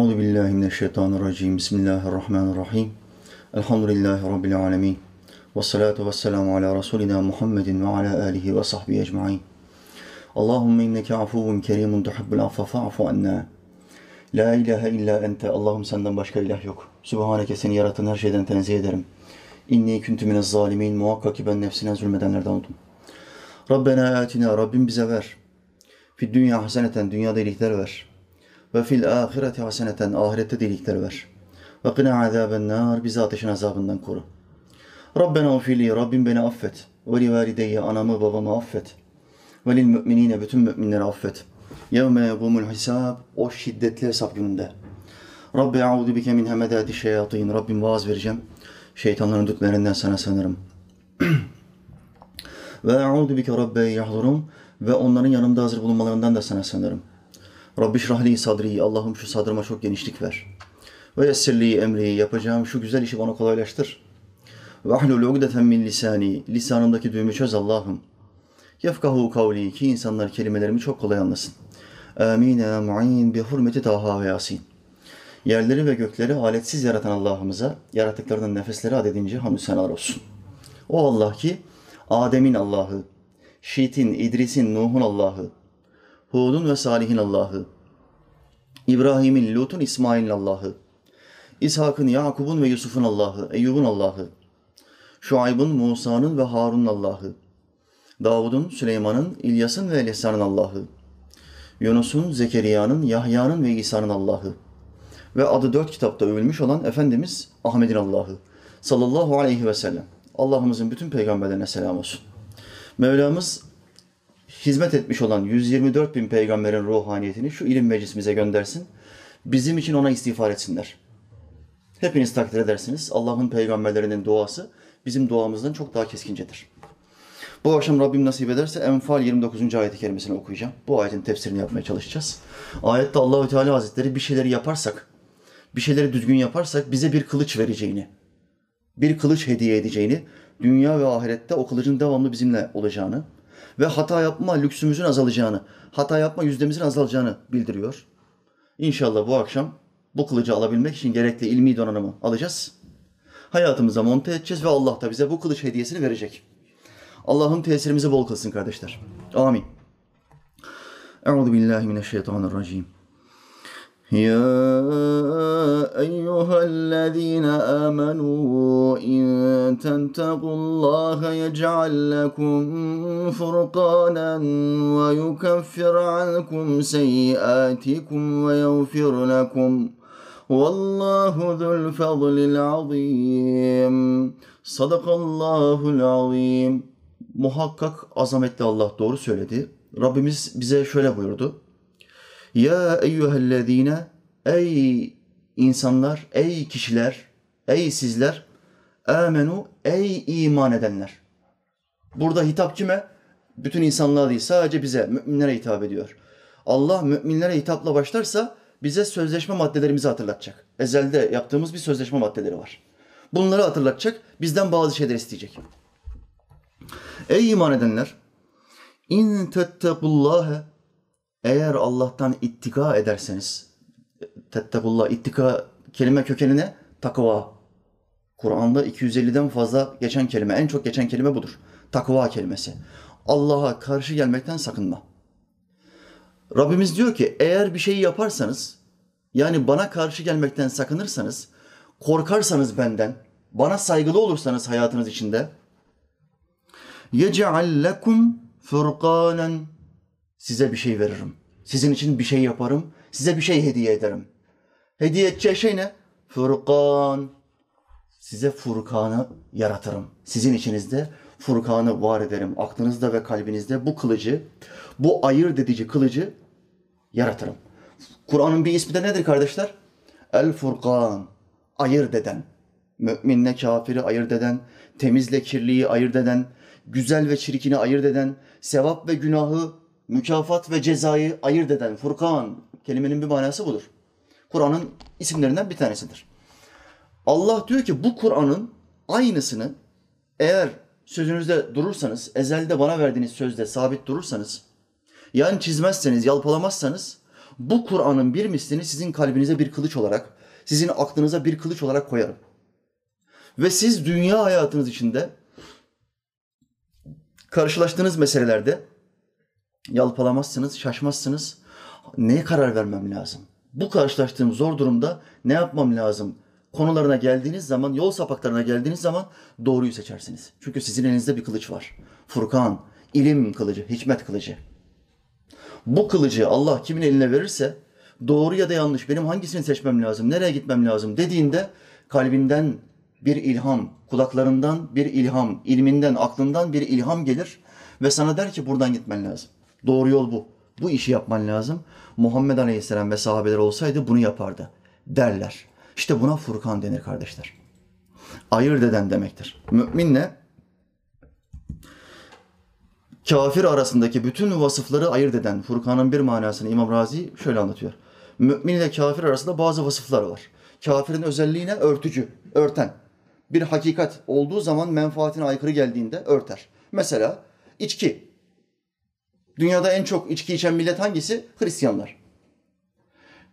Euzu billahi mineşşeytanirracim. Bismillahirrahmanirrahim. Elhamdülillahi rabbil alamin. Ves salatu vesselamu ala rasulina Muhammedin ve ala alihi ve sahbihi ecmaîn. Allahumme inneke afuvun kerimun tuhibbul affa fa'fu anna. La ilahe illa ente. Allah'ım senden başka ilah yok. Sübhaneke seni yaratan her şeyden tenzih ederim. İnni küntü minez zalimin. Muhakkak ki ben nefsine zulmedenlerden oldum. Rabbena atina. Rabbim bize ver. Fid dünya haseneten. Dünyada iyilikler ver. Ve fil ahireti haseneten. Ahirette de iyilikler ver. Ve qina azaben nar. Bizi ateşin azabından koru. Rabbena ufili. Rabbim beni affet. Ve li valideyye. Anamı babamı affet. Ve lil müminine. Bütün müminleri affet. Yevme yegumul hisab. O şiddetli hesap gününde. Rabbi e'udu bike min hemedati şeyatin. Rabbim vaaz vereceğim. Şeytanların düklerinden sana sanırım. Ve e'udu bike rabbe yahdurun. Ve onların yanımda hazır bulunmalarından da sana sanırım. Rabbi şrahli sadri. Allah'ım şu sadrıma çok genişlik ver. Ve yessirli emri. Yapacağım şu güzel işi bana kolaylaştır. Ve ahlul ugdeten min lisani. Lisanımdaki düğümü çöz Allah'ım. Yefkahu kavli. Ki insanlar kelimelerimi çok kolay anlasın. Amin ya bi hurmeti Taha ve Yasin. Yerleri ve gökleri aletsiz yaratan Allah'ımıza yarattıklarının nefesleri adedince hamdü senalar olsun. O Allah ki Adem'in Allah'ı, Şit'in, İdris'in, Nuh'un Allah'ı, Hud'un ve Salih'in Allah'ı, İbrahim'in, Lut'un, İsmail'in Allah'ı, İshak'ın, Yakub'un ve Yusuf'un Allah'ı, Eyyub'un Allah'ı, Şuayb'ın, Musa'nın ve Harun'un Allah'ı, Davud'un, Süleyman'ın, İlyas'ın ve Elisa'nın Allah'ı, Yunus'un, Zekeriya'nın, Yahya'nın ve İsa'nın Allah'ı. Ve adı dört kitapta övülmüş olan Efendimiz Ahmet'in Allah'ı. Sallallahu aleyhi ve sellem. Allah'ımızın bütün peygamberlerine selam olsun. Mevlamız hizmet etmiş olan 124 bin peygamberin ruhaniyetini şu ilim meclisimize göndersin. Bizim için ona istiğfar etsinler. Hepiniz takdir edersiniz. Allah'ın peygamberlerinin duası bizim duamızdan çok daha keskincedir. Bu akşam Rabbim nasip ederse Enfal 29. ayeti kerimesini okuyacağım. Bu ayetin tefsirini yapmaya çalışacağız. Ayette Allahü Teala Hazretleri bir şeyleri yaparsak, bir şeyleri düzgün yaparsak bize bir kılıç vereceğini, bir kılıç hediye edeceğini, dünya ve ahirette o kılıcın devamlı bizimle olacağını ve hata yapma lüksümüzün azalacağını, hata yapma yüzdemizin azalacağını bildiriyor. İnşallah bu akşam bu kılıcı alabilmek için gerekli ilmi donanımı alacağız. Hayatımıza monte edeceğiz ve Allah da bize bu kılıç hediyesini verecek. Allah'ın tesirimizi bol kılsın kardeşler. Amin. Euzu billahi mineşşeytanirracim. يا أيها الذين آمنوا إن تتقوا الله يجعل لكم فرقانا ويكفر عنكم سيئاتكم ويغفر لكم والله ذو الفضل العظيم صدق الله العظيم muhakkak azametli Allah doğru söyledi. Rabbimiz bize şöyle buyurdu. Ya eyyühellezine ey insanlar, ey kişiler, ey sizler amenu ey iman edenler. Burada hitap kime? Bütün insanlığa değil sadece bize, müminlere hitap ediyor. Allah müminlere hitapla başlarsa bize sözleşme maddelerimizi hatırlatacak. Ezelde yaptığımız bir sözleşme maddeleri var. Bunları hatırlatacak, bizden bazı şeyler isteyecek. Ey iman edenler! İn tettekullâhe eğer Allah'tan ittika ederseniz tettekullah ittika kelime kökenine takva. Kur'an'da 250'den fazla geçen kelime, en çok geçen kelime budur. Takva kelimesi. Allah'a karşı gelmekten sakınma. Rabbimiz diyor ki eğer bir şeyi yaparsanız yani bana karşı gelmekten sakınırsanız, korkarsanız benden, bana saygılı olursanız hayatınız içinde يَجَعَلْ لَكُمْ فُرْقَانًا Size bir şey veririm. Sizin için bir şey yaparım. Size bir şey hediye ederim. Hediye edeceği şey ne? Furkan. Size Furkan'ı yaratırım. Sizin içinizde Furkan'ı var ederim. Aklınızda ve kalbinizde bu kılıcı, bu ayırt edici kılıcı yaratırım. Kur'an'ın bir ismi de nedir kardeşler? El Furkan. Ayırt eden. Müminle kafiri ayırt eden, temizle kirliyi ayırt eden, güzel ve çirkini ayırt eden, sevap ve günahı, mükafat ve cezayı ayırt eden Furkan kelimenin bir manası budur. Kur'an'ın isimlerinden bir tanesidir. Allah diyor ki bu Kur'an'ın aynısını eğer sözünüzde durursanız, ezelde bana verdiğiniz sözde sabit durursanız, yani çizmezseniz, yalpalamazsanız bu Kur'an'ın bir mislini sizin kalbinize bir kılıç olarak, sizin aklınıza bir kılıç olarak koyarım. Ve siz dünya hayatınız içinde karşılaştığınız meselelerde yalpalamazsınız, şaşmazsınız. Neye karar vermem lazım? Bu karşılaştığım zor durumda ne yapmam lazım? Konularına geldiğiniz zaman, yol sapaklarına geldiğiniz zaman doğruyu seçersiniz. Çünkü sizin elinizde bir kılıç var. Furkan, ilim kılıcı, hikmet kılıcı. Bu kılıcı Allah kimin eline verirse doğru ya da yanlış benim hangisini seçmem lazım, nereye gitmem lazım dediğinde kalbinden bir ilham, kulaklarından bir ilham, ilminden, aklından bir ilham gelir ve sana der ki buradan gitmen lazım. Doğru yol bu. Bu işi yapman lazım. Muhammed Aleyhisselam ve sahabeler olsaydı bunu yapardı derler. İşte buna Furkan denir kardeşler. Ayırt eden demektir. Müminle kafir arasındaki bütün vasıfları ayırt eden Furkan'ın bir manasını İmam Razi şöyle anlatıyor. Mümin ile kafir arasında bazı vasıflar var. Kafirin özelliğine örtücü, örten. Bir hakikat olduğu zaman menfaatine aykırı geldiğinde örter. Mesela içki. Dünyada en çok içki içen millet hangisi? Hristiyanlar.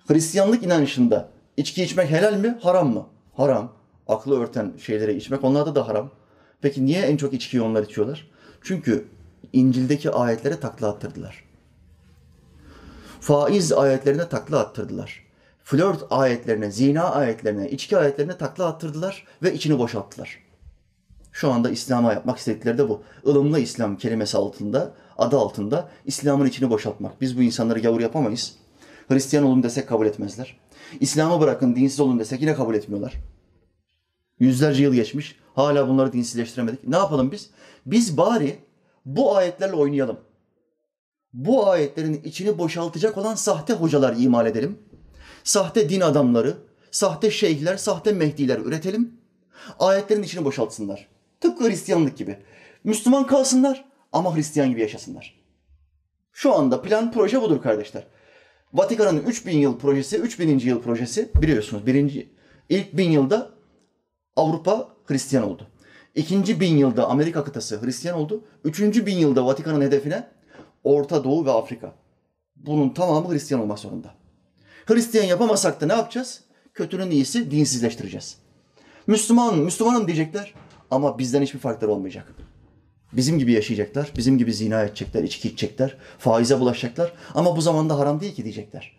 Hristiyanlık inanışında içki içmek helal mi, haram mı? Haram. Aklı örten şeylere içmek onlarda da haram. Peki niye en çok içkiyi onlar içiyorlar? Çünkü İncil'deki ayetlere takla attırdılar. Faiz ayetlerine takla attırdılar. Flört ayetlerine, zina ayetlerine, içki ayetlerine takla attırdılar ve içini boşalttılar. Şu anda İslam'a yapmak istedikleri de bu. Ilımlı İslam kelimesi altında, adı altında İslam'ın içini boşaltmak. Biz bu insanları gavur yapamayız. Hristiyan olun desek kabul etmezler. İslam'ı bırakın, dinsiz olun desek yine kabul etmiyorlar. Yüzlerce yıl geçmiş, hala bunları dinsizleştiremedik. Ne yapalım biz? Biz bari bu ayetlerle oynayalım. Bu ayetlerin içini boşaltacak olan sahte hocalar imal edelim. Sahte din adamları, sahte şeyhler, sahte mehdiler üretelim. Ayetlerin içini boşaltsınlar. Tıpkı Hristiyanlık gibi. Müslüman kalsınlar ama Hristiyan gibi yaşasınlar. Şu anda plan proje budur kardeşler. Vatikan'ın 3000 yıl projesi, 3000. yıl projesi biliyorsunuz. Birinci, ilk bin yılda Avrupa Hristiyan oldu. İkinci bin yılda Amerika kıtası Hristiyan oldu. Üçüncü bin yılda Vatikan'ın hedefine Orta Doğu ve Afrika. Bunun tamamı Hristiyan olmak zorunda. Hristiyan yapamasak da ne yapacağız? Kötünün iyisi dinsizleştireceğiz. Müslüman, Müslümanım diyecekler ama bizden hiçbir farkları olmayacak. Bizim gibi yaşayacaklar, bizim gibi zina edecekler, içki içecekler, faize bulaşacaklar ama bu zamanda haram değil ki diyecekler.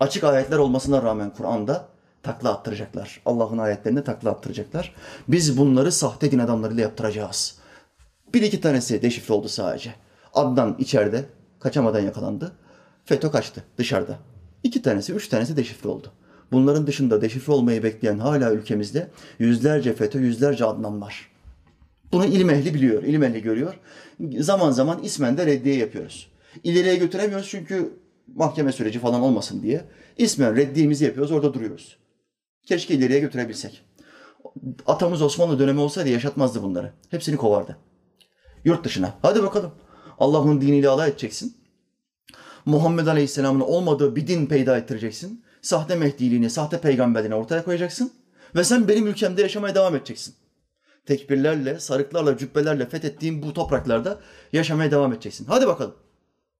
Açık ayetler olmasına rağmen Kur'an'da takla attıracaklar. Allah'ın ayetlerinde takla attıracaklar. Biz bunları sahte din adamlarıyla yaptıracağız. Bir iki tanesi deşifre oldu sadece. Adnan içeride kaçamadan yakalandı. FETÖ kaçtı dışarıda. İki tanesi, üç tanesi deşifre oldu. Bunların dışında deşifre olmayı bekleyen hala ülkemizde yüzlerce FETÖ, yüzlerce Adnan var. Bunu ilim ehli biliyor, ilim ehli görüyor. Zaman zaman ismen de reddiye yapıyoruz. İleriye götüremiyoruz çünkü mahkeme süreci falan olmasın diye. İsmen reddiyemizi yapıyoruz, orada duruyoruz. Keşke ileriye götürebilsek. Atamız Osmanlı dönemi olsaydı yaşatmazdı bunları. Hepsini kovardı. Yurt dışına. Hadi bakalım. Allah'ın diniyle alay edeceksin. Muhammed Aleyhisselam'ın olmadığı bir din peyda ettireceksin. Sahte mehdiliğini, sahte peygamberliğini ortaya koyacaksın. Ve sen benim ülkemde yaşamaya devam edeceksin. Tekbirlerle, sarıklarla, cübbelerle fethettiğim bu topraklarda yaşamaya devam edeceksin. Hadi bakalım.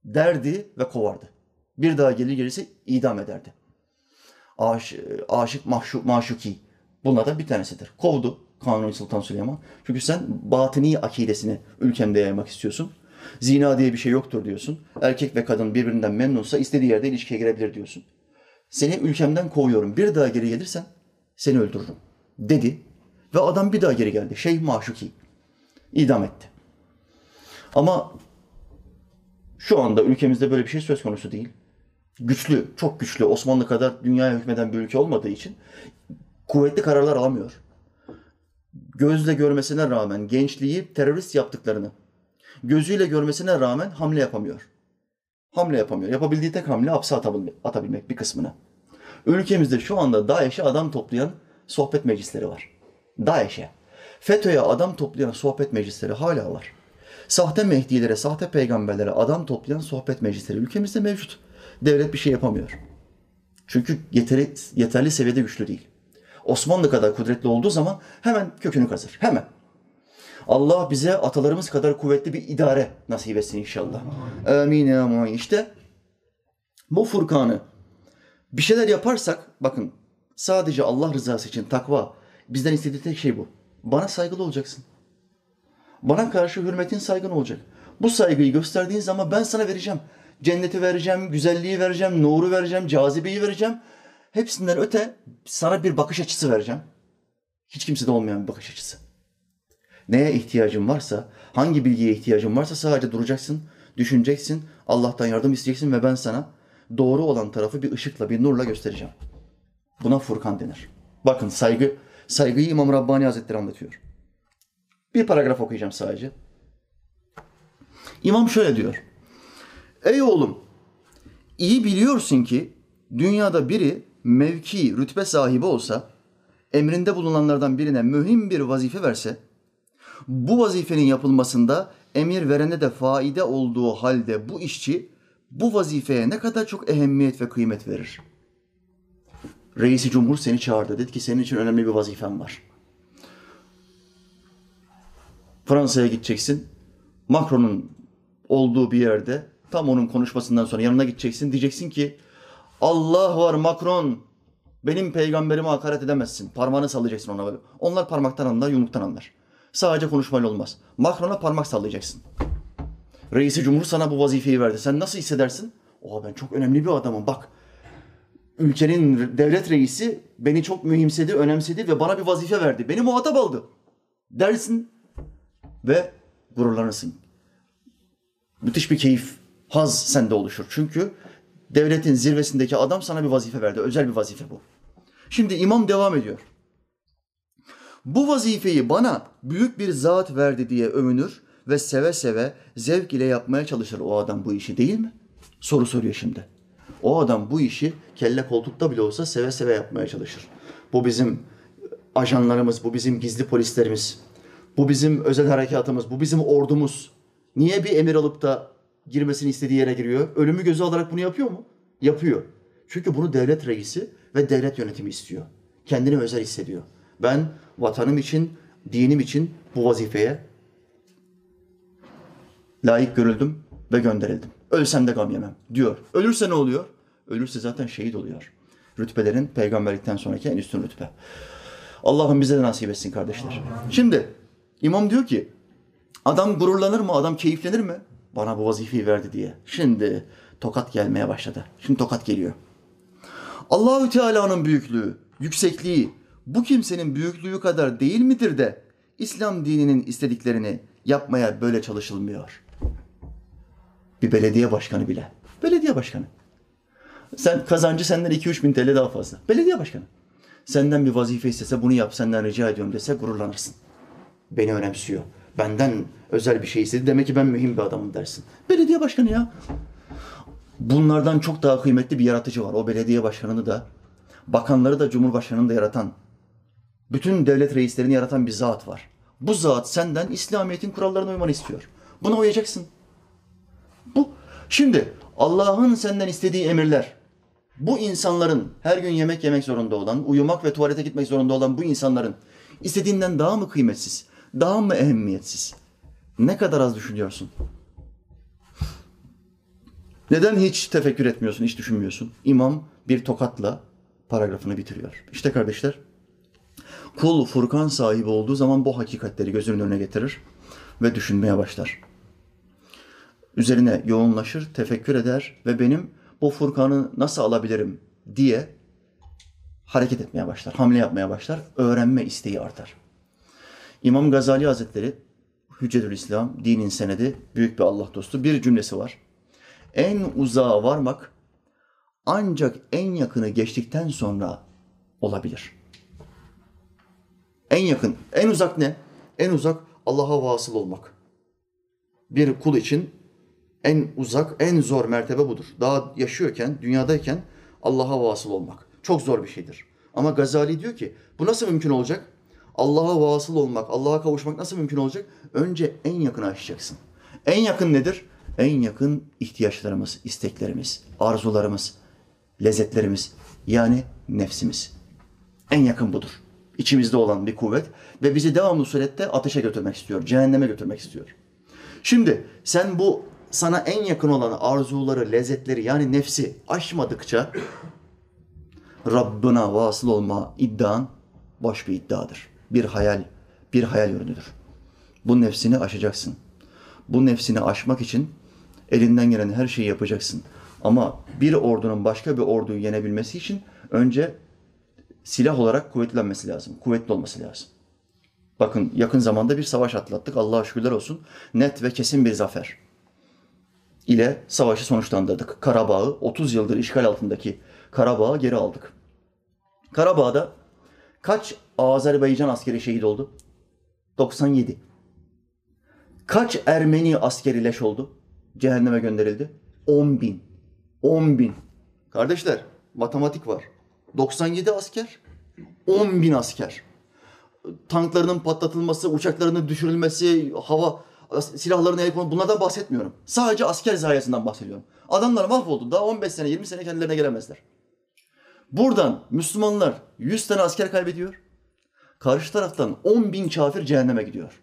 Derdi ve kovardı. Bir daha gelir gelirse idam ederdi. Aş, aşık, mahşuk, maşuki. Bunlardan bir tanesidir. Kovdu Kanuni Sultan Süleyman. Çünkü sen batini akidesini ülkemde yaymak istiyorsun. Zina diye bir şey yoktur diyorsun. Erkek ve kadın birbirinden memnunsa istediği yerde ilişkiye girebilir diyorsun. Seni ülkemden kovuyorum. Bir daha geri gelirsen seni öldürürüm. Dedi. Ve adam bir daha geri geldi. Şeyh Maşuki. idam etti. Ama şu anda ülkemizde böyle bir şey söz konusu değil. Güçlü, çok güçlü, Osmanlı kadar dünyaya hükmeden bir ülke olmadığı için kuvvetli kararlar alamıyor. Gözle görmesine rağmen gençliği terörist yaptıklarını gözüyle görmesine rağmen hamle yapamıyor. Hamle yapamıyor. Yapabildiği tek hamle hapse atabilmek bir kısmını. Ülkemizde şu anda DAEŞ'e adam toplayan sohbet meclisleri var. DAEŞ'e. FETÖ'ye adam toplayan sohbet meclisleri hala var. Sahte mehdilere, sahte peygamberlere adam toplayan sohbet meclisleri ülkemizde mevcut. Devlet bir şey yapamıyor. Çünkü yeterli, yeterli seviyede güçlü değil. Osmanlı kadar kudretli olduğu zaman hemen kökünü kazır. Hemen. Allah bize atalarımız kadar kuvvetli bir idare nasip etsin inşallah. Amin amin. İşte bu Furkan'ı Bir şeyler yaparsak, bakın sadece Allah rızası için takva, bizden istediği tek şey bu. Bana saygılı olacaksın. Bana karşı hürmetin saygın olacak. Bu saygıyı gösterdiğin zaman ben sana vereceğim. Cenneti vereceğim, güzelliği vereceğim, nuru vereceğim, cazibeyi vereceğim. Hepsinden öte sana bir bakış açısı vereceğim. Hiç kimsede olmayan bir bakış açısı. Neye ihtiyacın varsa, hangi bilgiye ihtiyacın varsa sadece duracaksın, düşüneceksin, Allah'tan yardım isteyeceksin ve ben sana doğru olan tarafı bir ışıkla, bir nurla göstereceğim. Buna Furkan denir. Bakın saygı, saygıyı İmam Rabbani Hazretleri anlatıyor. Bir paragraf okuyacağım sadece. İmam şöyle diyor. Ey oğlum, iyi biliyorsun ki dünyada biri mevki, rütbe sahibi olsa, emrinde bulunanlardan birine mühim bir vazife verse, bu vazifenin yapılmasında emir verene de faide olduğu halde bu işçi bu vazifeye ne kadar çok ehemmiyet ve kıymet verir. Reisi Cumhur seni çağırdı. Dedi ki senin için önemli bir vazifen var. Fransa'ya gideceksin. Macron'un olduğu bir yerde tam onun konuşmasından sonra yanına gideceksin. Diyeceksin ki Allah var Macron benim peygamberime hakaret edemezsin. Parmağını sallayacaksın ona böyle. Onlar parmaktan anlar, yumruktan anlar. Sadece konuşmayla olmaz. Macron'a parmak sallayacaksın. Reisi Cumhur sana bu vazifeyi verdi. Sen nasıl hissedersin? Oha ben çok önemli bir adamım bak. Ülkenin devlet reisi beni çok mühimsedi, önemsedi ve bana bir vazife verdi. Beni muhatap aldı. Dersin ve gururlanırsın. Müthiş bir keyif, haz sende oluşur. Çünkü devletin zirvesindeki adam sana bir vazife verdi. Özel bir vazife bu. Şimdi imam devam ediyor. Bu vazifeyi bana büyük bir zat verdi diye övünür ve seve seve zevk ile yapmaya çalışır o adam bu işi değil mi? Soru soruyor şimdi. O adam bu işi kelle koltukta bile olsa seve seve yapmaya çalışır. Bu bizim ajanlarımız, bu bizim gizli polislerimiz, bu bizim özel harekatımız, bu bizim ordumuz. Niye bir emir alıp da girmesini istediği yere giriyor? Ölümü göze alarak bunu yapıyor mu? Yapıyor. Çünkü bunu devlet reisi ve devlet yönetimi istiyor. Kendini özel hissediyor. Ben vatanım için, dinim için bu vazifeye layık görüldüm ve gönderildim. Ölsem de gam yemem diyor. Ölürse ne oluyor? Ölürse zaten şehit oluyor. Rütbelerin peygamberlikten sonraki en üstün rütbe. Allah'ım bize de nasip etsin kardeşler. Şimdi imam diyor ki adam gururlanır mı? Adam keyiflenir mi? Bana bu vazifeyi verdi diye. Şimdi tokat gelmeye başladı. Şimdi tokat geliyor. Allahü Teala'nın büyüklüğü, yüksekliği bu kimsenin büyüklüğü kadar değil midir de İslam dininin istediklerini yapmaya böyle çalışılmıyor. Bir belediye başkanı bile. Belediye başkanı. Sen kazancı senden 2-3 bin TL daha fazla. Belediye başkanı. Senden bir vazife istese bunu yap senden rica ediyorum dese gururlanırsın. Beni önemsiyor. Benden özel bir şey istedi. Demek ki ben mühim bir adamım dersin. Belediye başkanı ya. Bunlardan çok daha kıymetli bir yaratıcı var. O belediye başkanını da, bakanları da, cumhurbaşkanını da yaratan, bütün devlet reislerini yaratan bir zat var. Bu zat senden İslamiyet'in kurallarına uymanı istiyor. Buna uyacaksın. Bu. Şimdi Allah'ın senden istediği emirler, bu insanların her gün yemek yemek zorunda olan, uyumak ve tuvalete gitmek zorunda olan bu insanların istediğinden daha mı kıymetsiz, daha mı ehemmiyetsiz? Ne kadar az düşünüyorsun? Neden hiç tefekkür etmiyorsun, hiç düşünmüyorsun? İmam bir tokatla paragrafını bitiriyor. İşte kardeşler, kul Furkan sahibi olduğu zaman bu hakikatleri gözünün önüne getirir ve düşünmeye başlar. Üzerine yoğunlaşır, tefekkür eder ve benim bu Furkan'ı nasıl alabilirim diye hareket etmeye başlar, hamle yapmaya başlar, öğrenme isteği artar. İmam Gazali Hazretleri, Hüccetül İslam, dinin senedi, büyük bir Allah dostu bir cümlesi var. En uzağa varmak ancak en yakını geçtikten sonra olabilir. En yakın, en uzak ne? En uzak Allah'a vasıl olmak. Bir kul için en uzak, en zor mertebe budur. Daha yaşıyorken, dünyadayken Allah'a vasıl olmak. Çok zor bir şeydir. Ama Gazali diyor ki bu nasıl mümkün olacak? Allah'a vasıl olmak, Allah'a kavuşmak nasıl mümkün olacak? Önce en yakını aşacaksın. En yakın nedir? En yakın ihtiyaçlarımız, isteklerimiz, arzularımız, lezzetlerimiz yani nefsimiz. En yakın budur. İçimizde olan bir kuvvet ve bizi devamlı surette ateşe götürmek istiyor, cehenneme götürmek istiyor. Şimdi sen bu sana en yakın olan arzuları, lezzetleri yani nefsi aşmadıkça Rabbına vasıl olma iddian boş bir iddiadır. Bir hayal, bir hayal ürünüdür. Bu nefsini aşacaksın. Bu nefsini aşmak için elinden gelen her şeyi yapacaksın. Ama bir ordunun başka bir orduyu yenebilmesi için önce silah olarak kuvvetlenmesi lazım. Kuvvetli olması lazım. Bakın yakın zamanda bir savaş atlattık. Allah'a şükürler olsun. Net ve kesin bir zafer ile savaşı sonuçlandırdık. Karabağ'ı 30 yıldır işgal altındaki Karabağ'ı geri aldık. Karabağ'da kaç Azerbaycan askeri şehit oldu? 97. Kaç Ermeni askeri leş oldu? Cehenneme gönderildi. 10 bin. 10 bin. Kardeşler matematik var. 97 asker, 10 bin asker. Tanklarının patlatılması, uçaklarının düşürülmesi, hava silahlarını el konu bunlardan bahsetmiyorum. Sadece asker zayasından bahsediyorum. Adamlar mahvoldu. Daha 15 sene, 20 sene kendilerine gelemezler. Buradan Müslümanlar 100 tane asker kaybediyor. Karşı taraftan 10 bin kafir cehenneme gidiyor.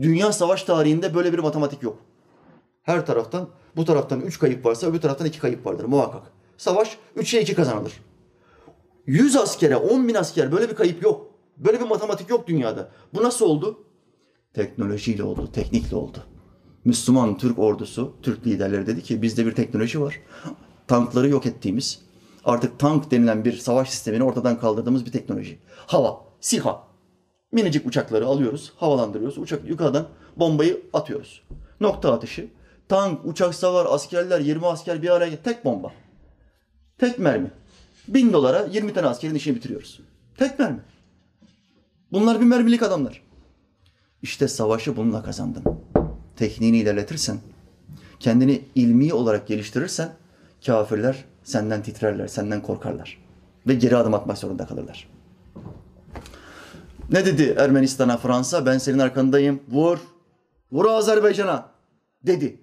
Dünya savaş tarihinde böyle bir matematik yok. Her taraftan, bu taraftan 3 kayıp varsa öbür taraftan 2 kayıp vardır muhakkak. Savaş 3'e 2 kazanılır. 100 askere 10 bin asker böyle bir kayıp yok. Böyle bir matematik yok dünyada. Bu nasıl oldu? Teknolojiyle oldu, teknikle oldu. Müslüman Türk ordusu, Türk liderleri dedi ki bizde bir teknoloji var. Tankları yok ettiğimiz, artık tank denilen bir savaş sistemini ortadan kaldırdığımız bir teknoloji. Hava, SİHA. Minicik uçakları alıyoruz, havalandırıyoruz. Uçak yukarıdan bombayı atıyoruz. Nokta atışı. Tank, uçak savar, askerler, 20 asker bir araya tek bomba. Tek mermi. Bin dolara 20 tane askerin işini bitiriyoruz. Tek mermi. Bunlar bir mermilik adamlar. İşte savaşı bununla kazandın. Tekniğini ilerletirsen, kendini ilmi olarak geliştirirsen kafirler senden titrerler, senden korkarlar. Ve geri adım atmak zorunda kalırlar. Ne dedi Ermenistan'a Fransa? Ben senin arkandayım. Vur. Vur Azerbaycan'a. Dedi.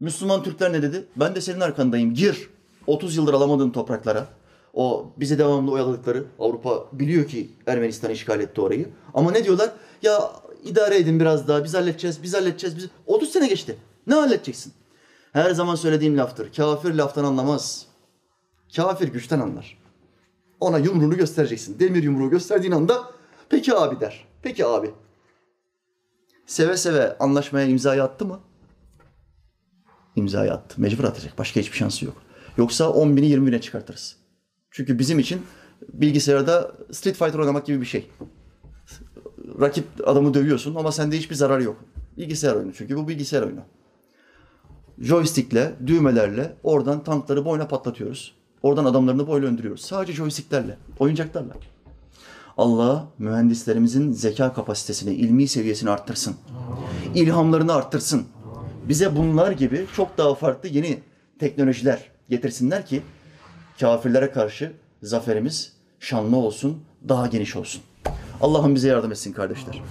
Müslüman Türkler ne dedi? Ben de senin arkandayım. Gir. 30 yıldır alamadığın topraklara. O bizi devamlı oyaladıkları Avrupa biliyor ki Ermenistan işgal etti orayı. Ama ne diyorlar? Ya idare edin biraz daha. Biz halledeceğiz. Biz halledeceğiz. Biz 30 sene geçti. Ne halledeceksin? Her zaman söylediğim laftır. Kafir laftan anlamaz. Kafir güçten anlar. Ona yumruğunu göstereceksin. Demir yumruğu gösterdiğin anda peki abi der. Peki abi. Seve seve anlaşmaya imzayı attı mı? İmzayı attı. Mecbur atacak. Başka hiçbir şansı yok. Yoksa 10 bini 20 bine çıkartırız. Çünkü bizim için bilgisayarda Street Fighter oynamak gibi bir şey. Rakip adamı dövüyorsun ama sende hiçbir zarar yok. Bilgisayar oyunu çünkü bu bilgisayar oyunu. Joystickle, düğmelerle oradan tankları boyuna patlatıyoruz. Oradan adamlarını boyla öldürüyoruz. Sadece joysticklerle, oyuncaklarla. Allah mühendislerimizin zeka kapasitesini, ilmi seviyesini arttırsın. İlhamlarını arttırsın. Bize bunlar gibi çok daha farklı yeni teknolojiler getirsinler ki kafirlere karşı zaferimiz şanlı olsun, daha geniş olsun. Allah'ım bize yardım etsin kardeşler.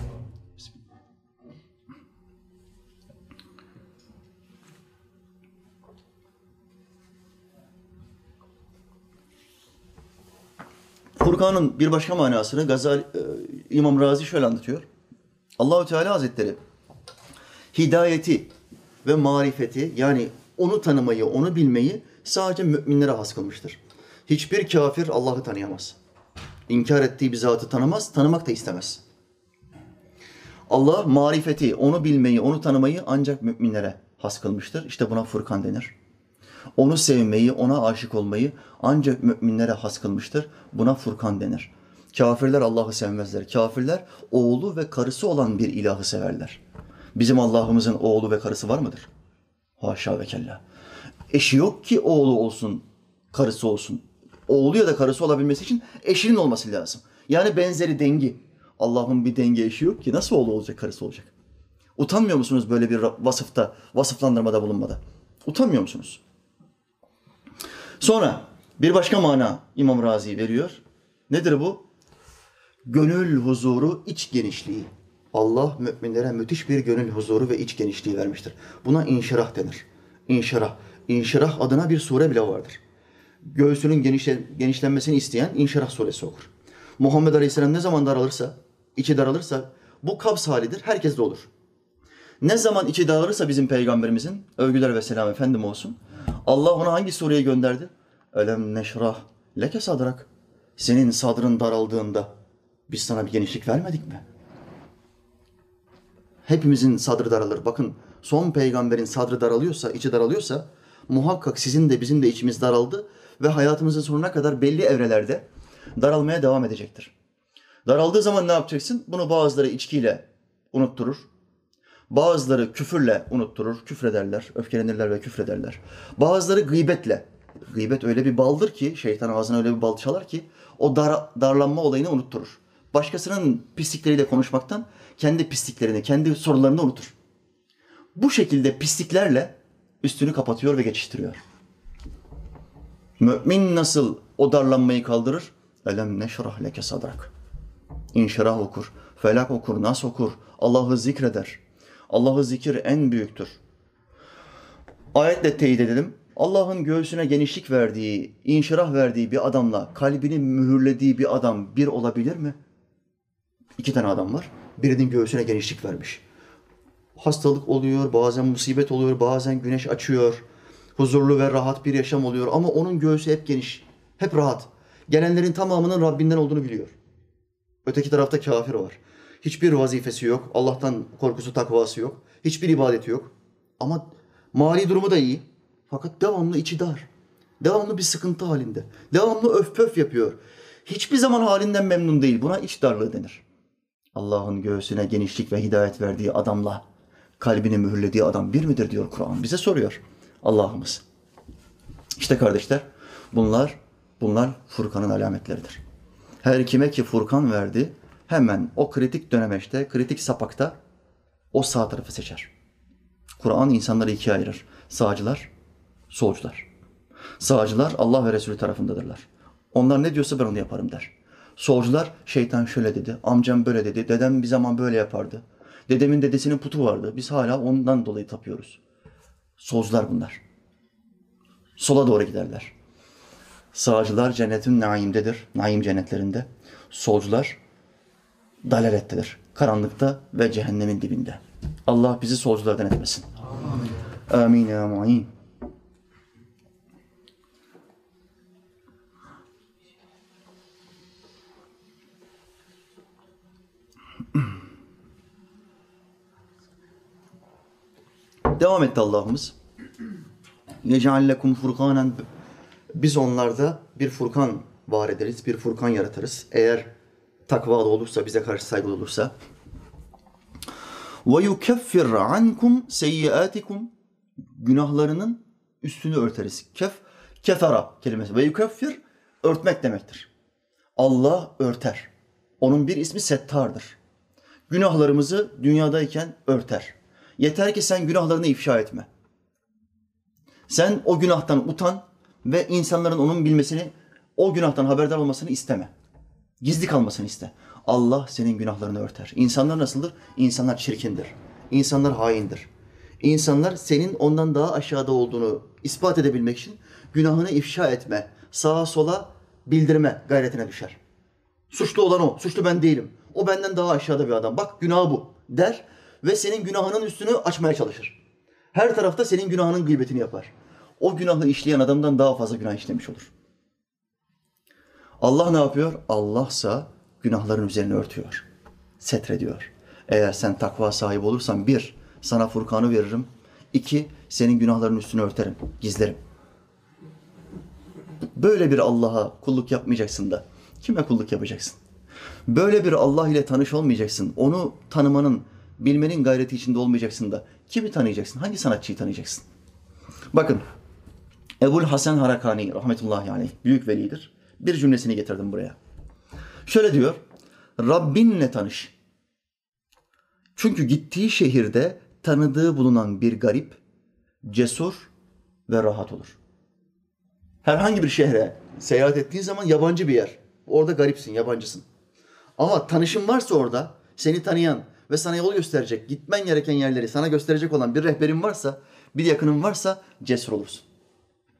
Furkan'ın bir başka manasını Gazali, e, İmam Razi şöyle anlatıyor. Allahü Teala Hazretleri hidayeti ve marifeti yani onu tanımayı, onu bilmeyi sadece müminlere has kılmıştır. Hiçbir kafir Allah'ı tanıyamaz. İnkar ettiği bir zatı tanımaz, tanımak da istemez. Allah marifeti, onu bilmeyi, onu tanımayı ancak müminlere has kılmıştır. İşte buna Furkan denir. Onu sevmeyi, ona aşık olmayı ancak müminlere has kılmıştır. Buna Furkan denir. Kafirler Allah'ı sevmezler. Kafirler oğlu ve karısı olan bir ilahı severler. Bizim Allah'ımızın oğlu ve karısı var mıdır? Haşa ve kella. Eşi yok ki oğlu olsun, karısı olsun. Oğlu ya da karısı olabilmesi için eşinin olması lazım. Yani benzeri dengi. Allah'ın bir denge eşi yok ki nasıl oğlu olacak, karısı olacak? Utanmıyor musunuz böyle bir vasıfta, vasıflandırmada bulunmada? Utanmıyor musunuz? Sonra bir başka mana İmam Razi veriyor. Nedir bu? Gönül huzuru, iç genişliği. Allah müminlere müthiş bir gönül huzuru ve iç genişliği vermiştir. Buna inşirah denir. İnşirah. İnşirah adına bir sure bile vardır. Göğsünün genişle, genişlenmesini isteyen İnşirah suresi okur. Muhammed Aleyhisselam ne zaman daralırsa, içi daralırsa bu kabz halidir. Herkes de olur. Ne zaman içi daralırsa bizim peygamberimizin, övgüler ve selam efendim olsun. Allah ona hangi sureyi gönderdi? Elem neşrah leke sadrak. Senin sadrın daraldığında biz sana bir genişlik vermedik mi? Hepimizin sadrı daralır. Bakın son peygamberin sadrı daralıyorsa, içi daralıyorsa muhakkak sizin de bizim de içimiz daraldı ve hayatımızın sonuna kadar belli evrelerde daralmaya devam edecektir. Daraldığı zaman ne yapacaksın? Bunu bazıları içkiyle unutturur. Bazıları küfürle unutturur, küfrederler, öfkelenirler ve küfrederler. Bazıları gıybetle. Gıybet öyle bir baldır ki, şeytan ağzına öyle bir bal çalar ki o dar, darlanma olayını unutturur. Başkasının pislikleriyle konuşmaktan kendi pisliklerini, kendi sorunlarını unutur. Bu şekilde pisliklerle üstünü kapatıyor ve geçiştiriyor. Mümin nasıl o darlanmayı kaldırır? Elem neşrah leke sadrak. İnşirah okur, felak okur, nas okur, Allah'ı zikreder. Allah'ı zikir en büyüktür. Ayetle teyit edelim. Allah'ın göğsüne genişlik verdiği, inşirah verdiği bir adamla kalbini mühürlediği bir adam bir olabilir mi? İki tane adam var. Birinin göğsüne genişlik vermiş. Hastalık oluyor, bazen musibet oluyor, bazen güneş açıyor. Huzurlu ve rahat bir yaşam oluyor ama onun göğsü hep geniş, hep rahat. Gelenlerin tamamının Rabbinden olduğunu biliyor. Öteki tarafta kafir var. Hiçbir vazifesi yok. Allah'tan korkusu, takvası yok. Hiçbir ibadeti yok. Ama mali durumu da iyi. Fakat devamlı içi dar. Devamlı bir sıkıntı halinde. Devamlı öf pöf yapıyor. Hiçbir zaman halinden memnun değil. Buna iç darlığı denir. Allah'ın göğsüne genişlik ve hidayet verdiği adamla kalbini mühürlediği adam bir midir diyor Kur'an. Bize soruyor Allah'ımız. İşte kardeşler bunlar bunlar Furkan'ın alametleridir. Her kime ki Furkan verdi hemen o kritik dönemeçte, kritik sapakta o sağ tarafı seçer. Kur'an insanları ikiye ayırır. Sağcılar, solcular. Sağcılar Allah ve Resulü tarafındadırlar. Onlar ne diyorsa ben onu yaparım der. Solcular şeytan şöyle dedi, amcam böyle dedi, dedem bir zaman böyle yapardı. Dedemin dedesinin putu vardı. Biz hala ondan dolayı tapıyoruz. Solcular bunlar. Sola doğru giderler. Sağcılar cennetin naimdedir. Naim cennetlerinde. Solcular dalalettedir. Karanlıkta ve cehennemin dibinde. Allah bizi solculardan etmesin. Amin. Amin ya. Devam etti Allah'ımız. Yec'allekum furkanen biz onlarda bir furkan var ederiz, bir furkan yaratırız. Eğer takvalı olursa, bize karşı saygılı olursa. Ve yukeffir ankum seyyiatikum günahlarının üstünü örteriz. Kef, kefera kelimesi. Ve yukeffir örtmek demektir. Allah örter. Onun bir ismi Settar'dır. Günahlarımızı dünyadayken örter. Yeter ki sen günahlarını ifşa etme. Sen o günahtan utan ve insanların onun bilmesini, o günahtan haberdar olmasını isteme. Gizli kalmasını iste. Allah senin günahlarını örter. İnsanlar nasıldır? İnsanlar çirkindir. İnsanlar haindir. İnsanlar senin ondan daha aşağıda olduğunu ispat edebilmek için günahını ifşa etme, sağa sola bildirme gayretine düşer. Suçlu olan o, suçlu ben değilim. O benden daha aşağıda bir adam. Bak günahı bu der ve senin günahının üstünü açmaya çalışır. Her tarafta senin günahının gıybetini yapar. O günahı işleyen adamdan daha fazla günah işlemiş olur. Allah ne yapıyor? Allahsa günahların üzerine örtüyor. Setrediyor. Eğer sen takva sahibi olursan bir, sana Furkan'ı veririm. İki, senin günahların üstünü örterim, gizlerim. Böyle bir Allah'a kulluk yapmayacaksın da kime kulluk yapacaksın? Böyle bir Allah ile tanış olmayacaksın. Onu tanımanın, bilmenin gayreti içinde olmayacaksın da kimi tanıyacaksın? Hangi sanatçıyı tanıyacaksın? Bakın Ebul Hasan Harakani rahmetullahi aleyh büyük velidir. Bir cümlesini getirdim buraya. Şöyle diyor. Rabbinle tanış. Çünkü gittiği şehirde tanıdığı bulunan bir garip, cesur ve rahat olur. Herhangi bir şehre seyahat ettiğin zaman yabancı bir yer. Orada garipsin, yabancısın. Ama tanışın varsa orada, seni tanıyan ve sana yol gösterecek, gitmen gereken yerleri sana gösterecek olan bir rehberin varsa, bir yakının varsa cesur olursun.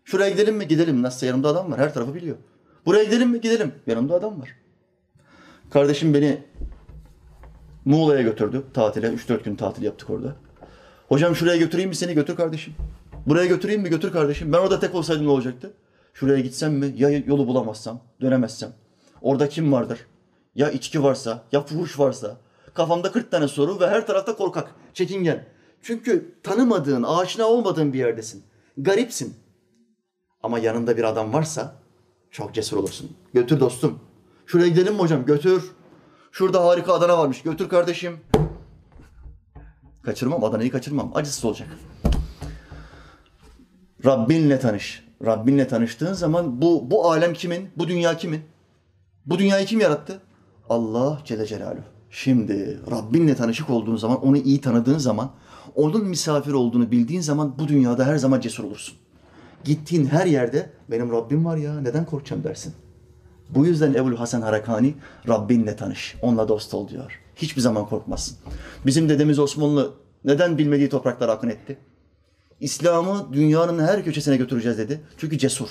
Şuraya gidelim mi? Gidelim. Nasılsa yanımda adam var. Her tarafı biliyor. Buraya gidelim mi? Gidelim. Yanımda adam var. Kardeşim beni Muğla'ya götürdü tatile. 3-4 gün tatil yaptık orada. Hocam şuraya götüreyim mi seni? Götür kardeşim. Buraya götüreyim mi? Götür kardeşim. Ben orada tek olsaydım ne olacaktı? Şuraya gitsem mi? Ya yolu bulamazsam, dönemezsem. Orada kim vardır? Ya içki varsa, ya fuhuş varsa. Kafamda 40 tane soru ve her tarafta korkak, çekingen. Çünkü tanımadığın, aşina olmadığın bir yerdesin. Garipsin. Ama yanında bir adam varsa çok cesur olursun. Götür dostum. Şuraya gidelim mi hocam? Götür. Şurada harika Adana varmış. Götür kardeşim. Kaçırmam. Adana'yı kaçırmam. Acısız olacak. Rabbinle tanış. Rabbinle tanıştığın zaman bu, bu alem kimin? Bu dünya kimin? Bu dünyayı kim yarattı? Allah Celle Celaluhu. Şimdi Rabbinle tanışık olduğun zaman, onu iyi tanıdığın zaman, onun misafir olduğunu bildiğin zaman bu dünyada her zaman cesur olursun. Gittiğin her yerde benim Rabbim var ya neden korkacağım dersin. Bu yüzden Ebul Hasan Harakani Rabbinle tanış, onunla dost ol diyor. Hiçbir zaman korkmazsın. Bizim dedemiz Osmanlı neden bilmediği topraklara akın etti? İslam'ı dünyanın her köşesine götüreceğiz dedi. Çünkü cesur.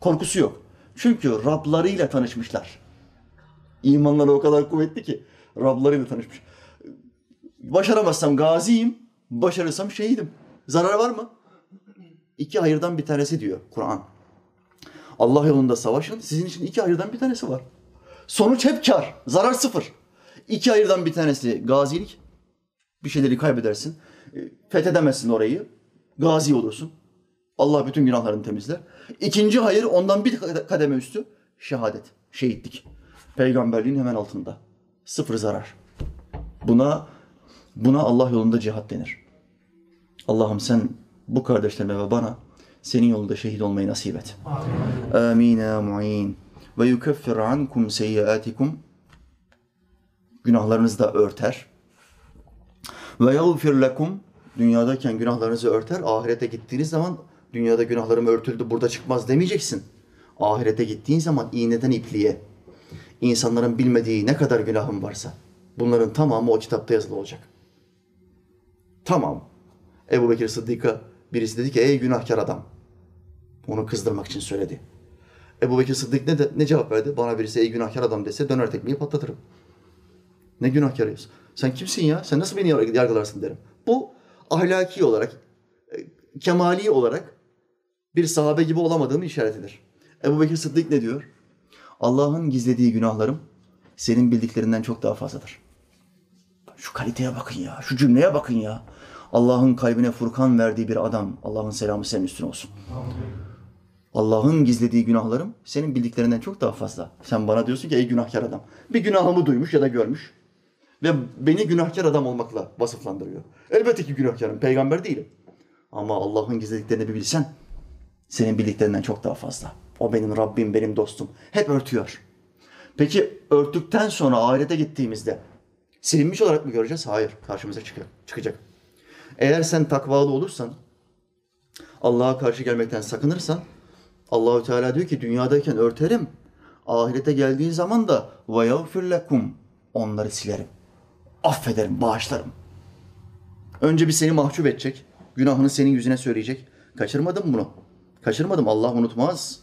Korkusu yok. Çünkü Rablarıyla tanışmışlar. İmanları o kadar kuvvetli ki Rablarıyla tanışmış. Başaramazsam gaziyim, başarırsam şehidim. Zarar var mı? İki hayırdan bir tanesi diyor Kur'an. Allah yolunda savaşın. Sizin için iki hayırdan bir tanesi var. Sonuç hep kar. Zarar sıfır. İki hayırdan bir tanesi gazilik. Bir şeyleri kaybedersin. E, Fethedemezsin orayı. Gazi olursun. Allah bütün günahlarını temizler. İkinci hayır ondan bir kademe üstü. Şehadet. Şehitlik. Peygamberliğin hemen altında. Sıfır zarar. Buna buna Allah yolunda cihat denir. Allah'ım sen bu kardeşlerime ve bana senin yolunda şehit olmayı nasip et. Amin ya mu'in. Ve yukeffir ankum seyyiatikum. Günahlarınızı da örter. Ve yagfir lekum. Dünyadayken günahlarınızı örter. Ahirete gittiğiniz zaman dünyada günahlarım örtüldü burada çıkmaz demeyeceksin. Ahirete gittiğin zaman iğneden ipliğe insanların bilmediği ne kadar günahım varsa bunların tamamı o kitapta yazılı olacak. Tamam. Ebu Bekir Sıddık'a birisi dedi ki ey günahkar adam. Onu kızdırmak için söyledi. Ebu Bekir Sıddık ne, de, ne cevap verdi? Bana birisi ey günahkar adam dese döner tekmeyi patlatırım. Ne günahkarıyız? Sen kimsin ya? Sen nasıl beni yargılarsın derim. Bu ahlaki olarak, e, kemali olarak bir sahabe gibi olamadığını işaretidir. Ebu Bekir Sıddık ne diyor? Allah'ın gizlediği günahlarım senin bildiklerinden çok daha fazladır. Şu kaliteye bakın ya, şu cümleye bakın ya. Allah'ın kalbine Furkan verdiği bir adam. Allah'ın selamı senin üstüne olsun. Allah'ın gizlediği günahlarım senin bildiklerinden çok daha fazla. Sen bana diyorsun ki ey günahkar adam. Bir günahımı duymuş ya da görmüş. Ve beni günahkar adam olmakla vasıflandırıyor. Elbette ki günahkarım, peygamber değilim. Ama Allah'ın gizlediklerini bir bilsen, senin bildiklerinden çok daha fazla. O benim Rabbim, benim dostum. Hep örtüyor. Peki örttükten sonra ahirete gittiğimizde silinmiş olarak mı göreceğiz? Hayır, karşımıza çıkıyor, çıkacak. Eğer sen takvalı olursan, Allah'a karşı gelmekten sakınırsan, Allahü Teala diyor ki dünyadayken örterim, ahirete geldiği zaman da ve yagfir lekum onları silerim. Affederim, bağışlarım. Önce bir seni mahcup edecek, günahını senin yüzüne söyleyecek. Kaçırmadım bunu. Kaçırmadım, Allah unutmaz.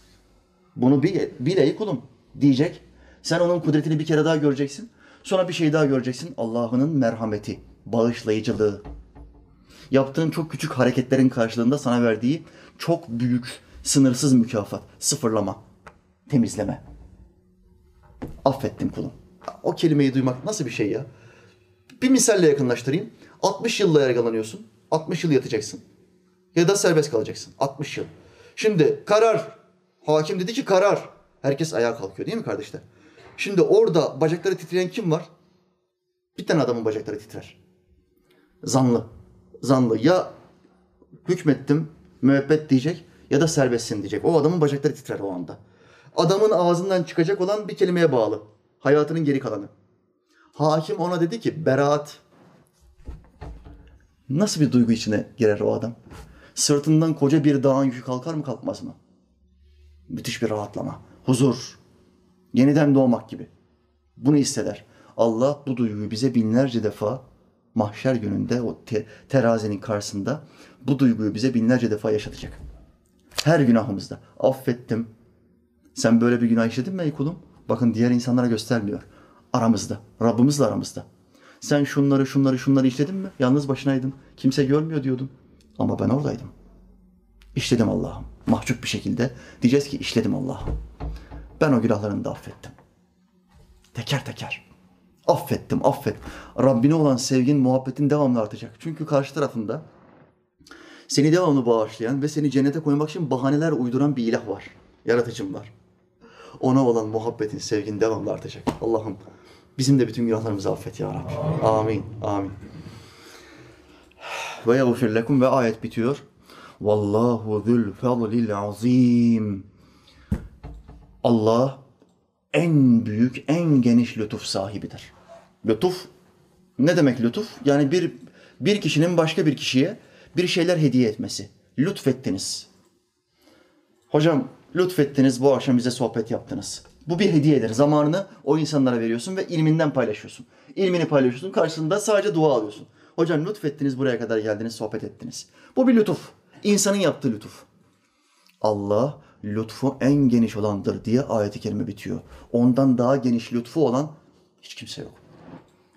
Bunu bil, bil kulum diyecek. Sen onun kudretini bir kere daha göreceksin. Sonra bir şey daha göreceksin. Allah'ının merhameti, bağışlayıcılığı. Yaptığın çok küçük hareketlerin karşılığında sana verdiği çok büyük, sınırsız mükafat, sıfırlama, temizleme. Affettim kulum. O kelimeyi duymak nasıl bir şey ya? Bir misalle yakınlaştırayım. 60 yılla yargılanıyorsun. 60 yıl yatacaksın. Ya da serbest kalacaksın. 60 yıl. Şimdi karar. Hakim dedi ki karar. Herkes ayağa kalkıyor değil mi kardeşler? Şimdi orada bacakları titreyen kim var? Bir tane adamın bacakları titrer. Zanlı. Zanlı. Ya hükmettim, müebbet diyecek ya da serbestsin diyecek. O adamın bacakları titrer o anda. Adamın ağzından çıkacak olan bir kelimeye bağlı. Hayatının geri kalanı. Hakim ona dedi ki beraat. Nasıl bir duygu içine girer o adam? Sırtından koca bir dağın yükü kalkar mı kalkmaz mı? Müthiş bir rahatlama, huzur, yeniden doğmak gibi. Bunu hisseder. Allah bu duyguyu bize binlerce defa mahşer gününde o te- terazinin karşısında bu duyguyu bize binlerce defa yaşatacak. Her günahımızda. Affettim. Sen böyle bir günah işledin mi ey kulum? Bakın diğer insanlara göstermiyor. Aramızda. Rabbimizle aramızda. Sen şunları şunları şunları işledin mi? Yalnız başınaydın. Kimse görmüyor diyordun. Ama ben oradaydım. İşledim Allah'ım. Mahcup bir şekilde. Diyeceğiz ki işledim Allah'ım. Ben o günahlarını da affettim. Teker teker. Affettim, affet. Rabbine olan sevgin, muhabbetin devamlı artacak. Çünkü karşı tarafında seni devamlı bağışlayan ve seni cennete koymak için bahaneler uyduran bir ilah var. Yaratıcım var. Ona olan muhabbetin, sevgin devamlı artacak. Allah'ım bizim de bütün günahlarımızı affet ya Rabbi. Amin, amin. Ve yagfir lekum ve ayet bitiyor. Vallahu zul fadlil azim. Allah en büyük, en geniş lütuf sahibidir. Lütuf ne demek lütuf? Yani bir bir kişinin başka bir kişiye bir şeyler hediye etmesi. Lütfettiniz. Hocam lütfettiniz bu akşam bize sohbet yaptınız. Bu bir hediyedir. Zamanını o insanlara veriyorsun ve ilminden paylaşıyorsun. İlmini paylaşıyorsun. Karşılığında sadece dua alıyorsun. Hocam lütfettiniz buraya kadar geldiniz, sohbet ettiniz. Bu bir lütuf. İnsanın yaptığı lütuf. Allah lütfu en geniş olandır diye ayeti kerime bitiyor. Ondan daha geniş lütfu olan hiç kimse yok.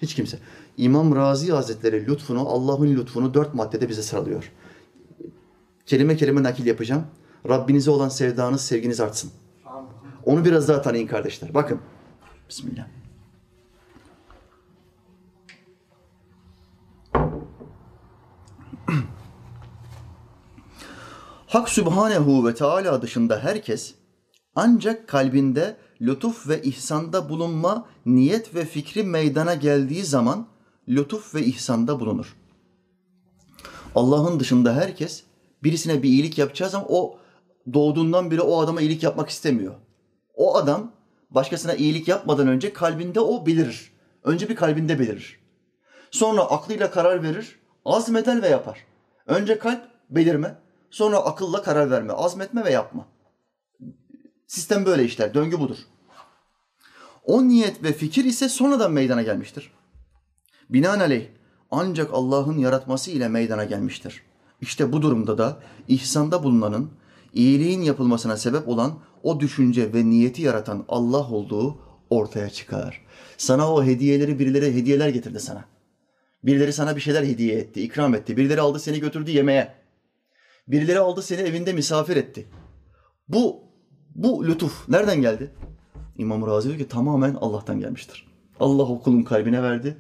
Hiç kimse. İmam Razi Hazretleri lütfunu, Allah'ın lütfunu dört maddede bize sıralıyor. Kelime kelime nakil yapacağım. Rabbinize olan sevdanız, sevginiz artsın. Onu biraz daha tanıyın kardeşler. Bakın. Bismillah. Hak Sübhanehu ve Teala dışında herkes ancak kalbinde lütuf ve ihsanda bulunma niyet ve fikri meydana geldiği zaman lütuf ve ihsanda bulunur. Allah'ın dışında herkes birisine bir iyilik yapacağı zaman o doğduğundan beri o adama iyilik yapmak istemiyor. O adam başkasına iyilik yapmadan önce kalbinde o belirir. Önce bir kalbinde belirir. Sonra aklıyla karar verir, azmeder ve yapar. Önce kalp belirme, sonra akılla karar verme, azmetme ve yapma. Sistem böyle işler, döngü budur. O niyet ve fikir ise sonradan meydana gelmiştir. Binaenaleyh ancak Allah'ın yaratması ile meydana gelmiştir. İşte bu durumda da ihsanda bulunanın iyiliğin yapılmasına sebep olan o düşünce ve niyeti yaratan Allah olduğu ortaya çıkar. Sana o hediyeleri birileri hediyeler getirdi sana. Birileri sana bir şeyler hediye etti, ikram etti. Birileri aldı seni götürdü yemeğe. Birileri aldı seni evinde misafir etti. Bu bu lütuf nereden geldi? İmam Razi diyor ki tamamen Allah'tan gelmiştir. Allah o kulun kalbine verdi,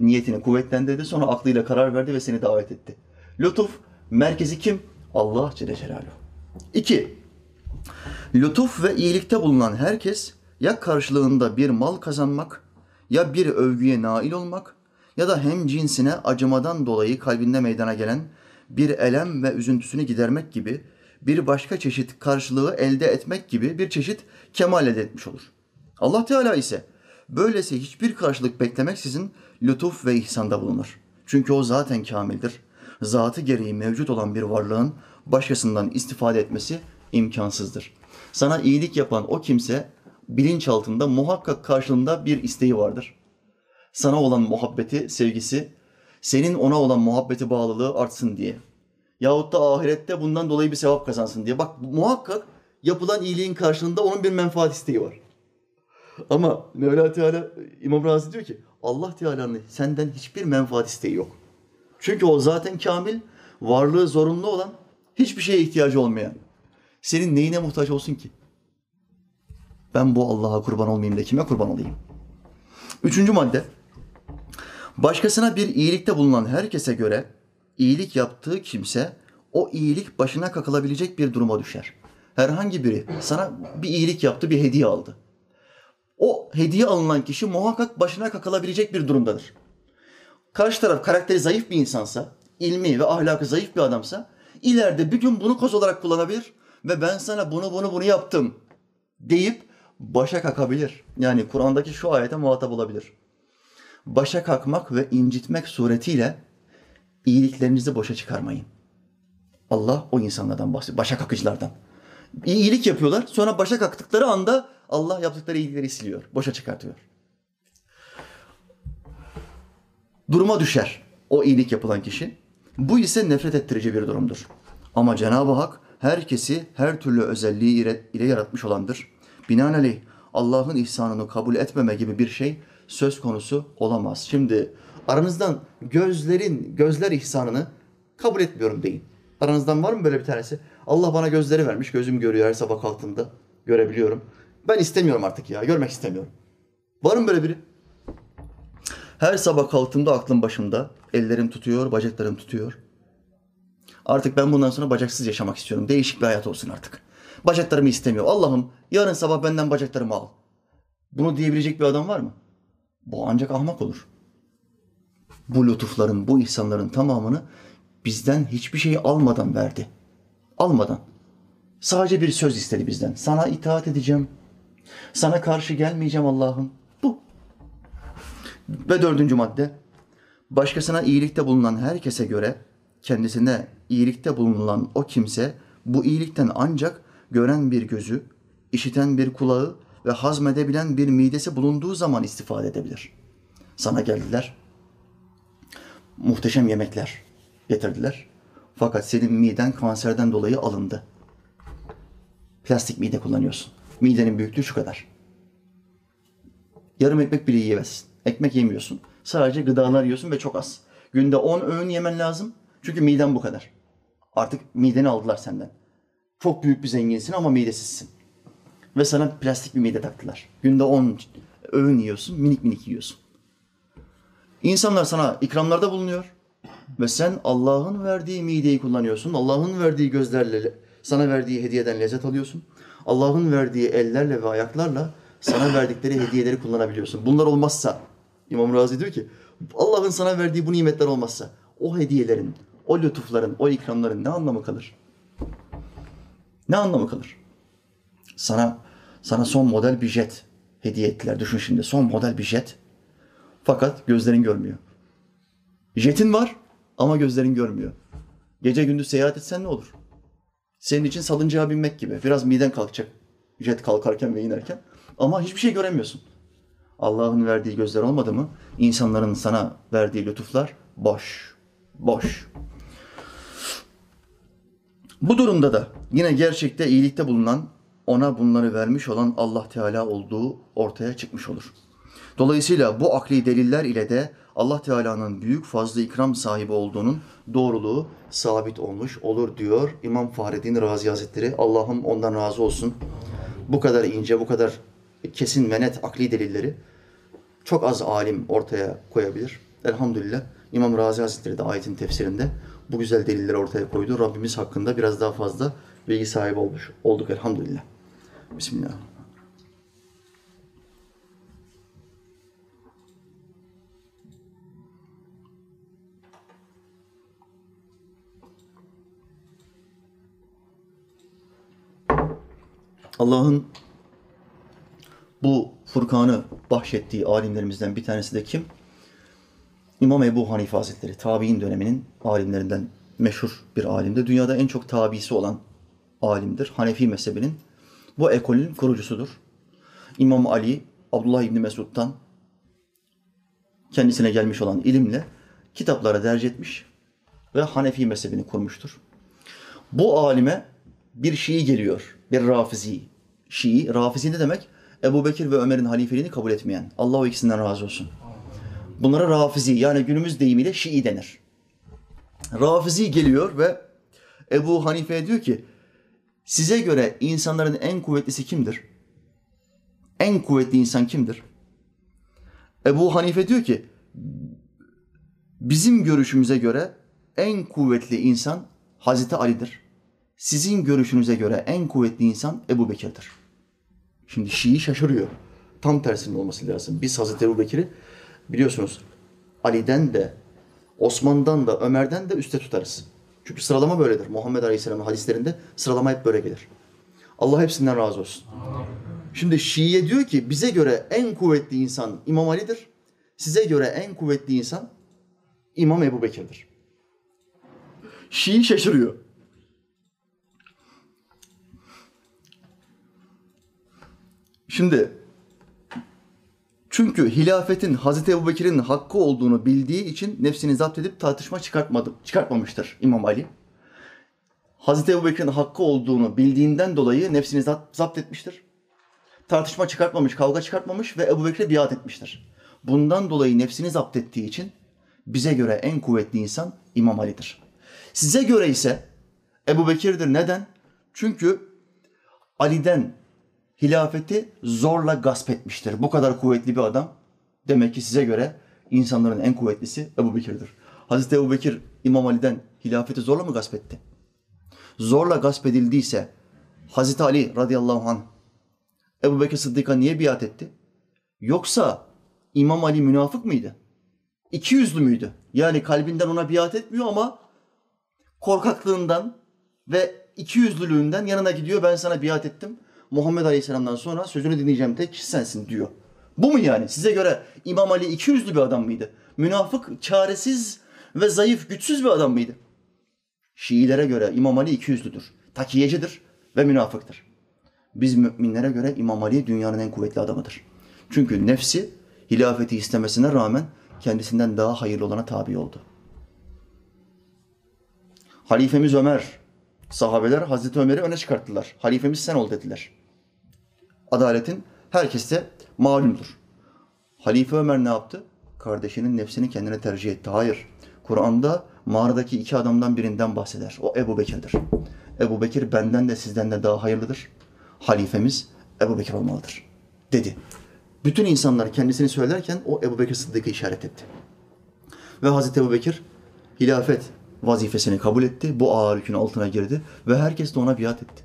niyetini kuvvetlendirdi, sonra aklıyla karar verdi ve seni davet etti. Lütuf merkezi kim? Allah Celle Celaluhu. İki, lütuf ve iyilikte bulunan herkes ya karşılığında bir mal kazanmak, ya bir övgüye nail olmak ya da hem cinsine acımadan dolayı kalbinde meydana gelen bir elem ve üzüntüsünü gidermek gibi bir başka çeşit karşılığı elde etmek gibi bir çeşit kemal elde etmiş olur. Allah Teala ise böylesi hiçbir karşılık beklemeksizin lütuf ve ihsanda bulunur. Çünkü o zaten kamildir. Zatı gereği mevcut olan bir varlığın başkasından istifade etmesi imkansızdır. Sana iyilik yapan o kimse bilinçaltında muhakkak karşılığında bir isteği vardır. Sana olan muhabbeti, sevgisi, senin ona olan muhabbeti bağlılığı artsın diye. Yahut da ahirette bundan dolayı bir sevap kazansın diye. Bak muhakkak yapılan iyiliğin karşılığında onun bir menfaat isteği var. Ama Mevla Teala, İmam Razi diyor ki Allah Teala'nın senden hiçbir menfaat isteği yok. Çünkü o zaten kamil, varlığı zorunlu olan, hiçbir şeye ihtiyacı olmayan. Senin neyine muhtaç olsun ki? Ben bu Allah'a kurban olmayayım da kime kurban olayım? Üçüncü madde. Başkasına bir iyilikte bulunan herkese göre iyilik yaptığı kimse o iyilik başına kakılabilecek bir duruma düşer. Herhangi biri sana bir iyilik yaptı, bir hediye aldı. O hediye alınan kişi muhakkak başına kakılabilecek bir durumdadır. Karşı taraf karakteri zayıf bir insansa, ilmi ve ahlakı zayıf bir adamsa ileride bir gün bunu koz olarak kullanabilir ve ben sana bunu bunu bunu yaptım deyip başa kakabilir. Yani Kur'an'daki şu ayete muhatap olabilir. Başa kalkmak ve incitmek suretiyle iyiliklerinizi boşa çıkarmayın. Allah o insanlardan bahsediyor, başa kakıcılardan. İyilik yapıyorlar, sonra başa kalktıkları anda Allah yaptıkları iyilikleri siliyor, boşa çıkartıyor. Duruma düşer o iyilik yapılan kişi. Bu ise nefret ettirici bir durumdur. Ama Cenab-ı Hak herkesi her türlü özelliği ile yaratmış olandır. Binaenaleyh Allah'ın ihsanını kabul etmeme gibi bir şey söz konusu olamaz. Şimdi aranızdan gözlerin gözler ihsanını kabul etmiyorum deyin. Aranızdan var mı böyle bir tanesi? Allah bana gözleri vermiş. Gözüm görüyor her sabah kalktığımda. Görebiliyorum. Ben istemiyorum artık ya. Görmek istemiyorum. Var mı böyle biri? Her sabah kalktığımda aklım başımda. Ellerim tutuyor, bacaklarım tutuyor. Artık ben bundan sonra bacaksız yaşamak istiyorum. Değişik bir hayat olsun artık. Bacaklarımı istemiyor. Allah'ım yarın sabah benden bacaklarımı al. Bunu diyebilecek bir adam var mı? Bu ancak ahmak olur. Bu lütufların, bu ihsanların tamamını bizden hiçbir şey almadan verdi. Almadan. Sadece bir söz istedi bizden. Sana itaat edeceğim. Sana karşı gelmeyeceğim Allah'ım. Bu. Ve dördüncü madde. Başkasına iyilikte bulunan herkese göre kendisine iyilikte bulunan o kimse bu iyilikten ancak gören bir gözü, işiten bir kulağı ve hazmedebilen bir midesi bulunduğu zaman istifade edebilir. Sana geldiler. Muhteşem yemekler getirdiler. Fakat senin miden kanserden dolayı alındı. Plastik mide kullanıyorsun. Midenin büyüklüğü şu kadar. Yarım ekmek bile yiyemezsin. Ekmek yemiyorsun. Sadece gıdalar yiyorsun ve çok az. Günde 10 öğün yemen lazım. Çünkü miden bu kadar. Artık mideni aldılar senden. Çok büyük bir zenginsin ama midesizsin. Ve sana plastik bir mide taktılar. Günde 10 öğün yiyorsun, minik minik yiyorsun. İnsanlar sana ikramlarda bulunuyor. Ve sen Allah'ın verdiği mideyi kullanıyorsun. Allah'ın verdiği gözlerle sana verdiği hediyeden lezzet alıyorsun. Allah'ın verdiği ellerle ve ayaklarla sana verdikleri hediyeleri kullanabiliyorsun. Bunlar olmazsa İmam Razi diyor ki Allah'ın sana verdiği bu nimetler olmazsa o hediyelerin, o lütufların, o ikramların ne anlamı kalır? Ne anlamı kalır? Sana sana son model bir jet hediye ettiler. Düşün şimdi son model bir jet. Fakat gözlerin görmüyor. Jetin var ama gözlerin görmüyor. Gece gündüz seyahat etsen ne olur? Senin için salıncağa binmek gibi. Biraz miden kalkacak. Jet kalkarken ve inerken. Ama hiçbir şey göremiyorsun. Allah'ın verdiği gözler olmadı mı? İnsanların sana verdiği lütuflar boş. Boş. Bu durumda da yine gerçekte iyilikte bulunan, ona bunları vermiş olan Allah Teala olduğu ortaya çıkmış olur. Dolayısıyla bu akli deliller ile de Allah Teala'nın büyük fazla ikram sahibi olduğunun doğruluğu sabit olmuş olur diyor İmam Fahreddin Razi Hazretleri. Allah'ım ondan razı olsun. Bu kadar ince, bu kadar kesin ve net akli delilleri çok az alim ortaya koyabilir. Elhamdülillah İmam Razi Hazretleri de ayetin tefsirinde bu güzel delilleri ortaya koydu. Rabbimiz hakkında biraz daha fazla bilgi sahibi olmuş olduk elhamdülillah. Bismillah. Allah'ın bu Furkan'ı bahşettiği alimlerimizden bir tanesi de kim? İmam Ebu Hanife Hazretleri, tabi'in döneminin alimlerinden meşhur bir alimdir. Dünyada en çok tabisi olan alimdir. Hanefi mezhebinin bu ekolün kurucusudur. İmam Ali, Abdullah İbni Mesud'dan kendisine gelmiş olan ilimle kitaplara derc etmiş ve Hanefi mezhebini kurmuştur. Bu alime bir Şii geliyor, bir Rafizi. Şii, Rafizi ne demek? Ebu Bekir ve Ömer'in halifeliğini kabul etmeyen. Allah o ikisinden razı olsun. Bunlara Rafizi yani günümüz deyimiyle Şii denir. Rafizi geliyor ve Ebu Hanife diyor ki size göre insanların en kuvvetlisi kimdir? En kuvvetli insan kimdir? Ebu Hanife diyor ki bizim görüşümüze göre en kuvvetli insan Hazreti Ali'dir. Sizin görüşünüze göre en kuvvetli insan Ebu Bekir'dir. Şimdi Şii şaşırıyor. Tam tersinin olması lazım. Biz Hazreti Ebu Bekir'i biliyorsunuz Ali'den de, Osman'dan da, Ömer'den de üste tutarız. Çünkü sıralama böyledir. Muhammed Aleyhisselam'ın hadislerinde sıralama hep böyle gelir. Allah hepsinden razı olsun. Şimdi Şii'ye diyor ki bize göre en kuvvetli insan İmam Ali'dir. Size göre en kuvvetli insan İmam Ebu Bekir'dir. Şii şaşırıyor. Şimdi çünkü hilafetin Hazreti Ebu Bekir'in hakkı olduğunu bildiği için nefsini zapt edip tartışma çıkartmadı, çıkartmamıştır İmam Ali. Hazreti Ebu Bekir'in hakkı olduğunu bildiğinden dolayı nefsini zapt etmiştir. Tartışma çıkartmamış, kavga çıkartmamış ve Ebu Bekir'e biat etmiştir. Bundan dolayı nefsini zapt ettiği için bize göre en kuvvetli insan İmam Ali'dir. Size göre ise Ebu Bekir'dir. Neden? Çünkü Ali'den hilafeti zorla gasp etmiştir. Bu kadar kuvvetli bir adam. Demek ki size göre insanların en kuvvetlisi Ebu Bekir'dir. Hazreti Ebu Bekir İmam Ali'den hilafeti zorla mı gasp etti? Zorla gasp edildiyse Hazreti Ali radıyallahu anh Ebu Bekir Sıddık'a niye biat etti? Yoksa İmam Ali münafık mıydı? İki yüzlü müydü? Yani kalbinden ona biat etmiyor ama korkaklığından ve iki yüzlülüğünden yanına gidiyor. Ben sana biat ettim. Muhammed Aleyhisselam'dan sonra sözünü dinleyeceğim tek kişi sensin diyor. Bu mu yani? Size göre İmam Ali iki yüzlü bir adam mıydı? Münafık, çaresiz ve zayıf, güçsüz bir adam mıydı? Şiilere göre İmam Ali iki yüzlüdür. Takiyecidir ve münafıktır. Biz müminlere göre İmam Ali dünyanın en kuvvetli adamıdır. Çünkü nefsi hilafeti istemesine rağmen kendisinden daha hayırlı olana tabi oldu. Halifemiz Ömer, sahabeler Hazreti Ömer'i öne çıkarttılar. Halifemiz sen ol dediler. Adaletin herkeste malumdur. Halife Ömer ne yaptı? Kardeşinin nefsini kendine tercih etti. Hayır. Kur'an'da mağaradaki iki adamdan birinden bahseder. O Ebu Bekir'dir. Ebu Bekir benden de sizden de daha hayırlıdır. Halifemiz Ebu Bekir olmalıdır. Dedi. Bütün insanlar kendisini söylerken o Ebu Bekir Sıddık'ı işaret etti. Ve Hazreti Ebu Bekir hilafet vazifesini kabul etti. Bu ağır yükün altına girdi ve herkes de ona biat etti.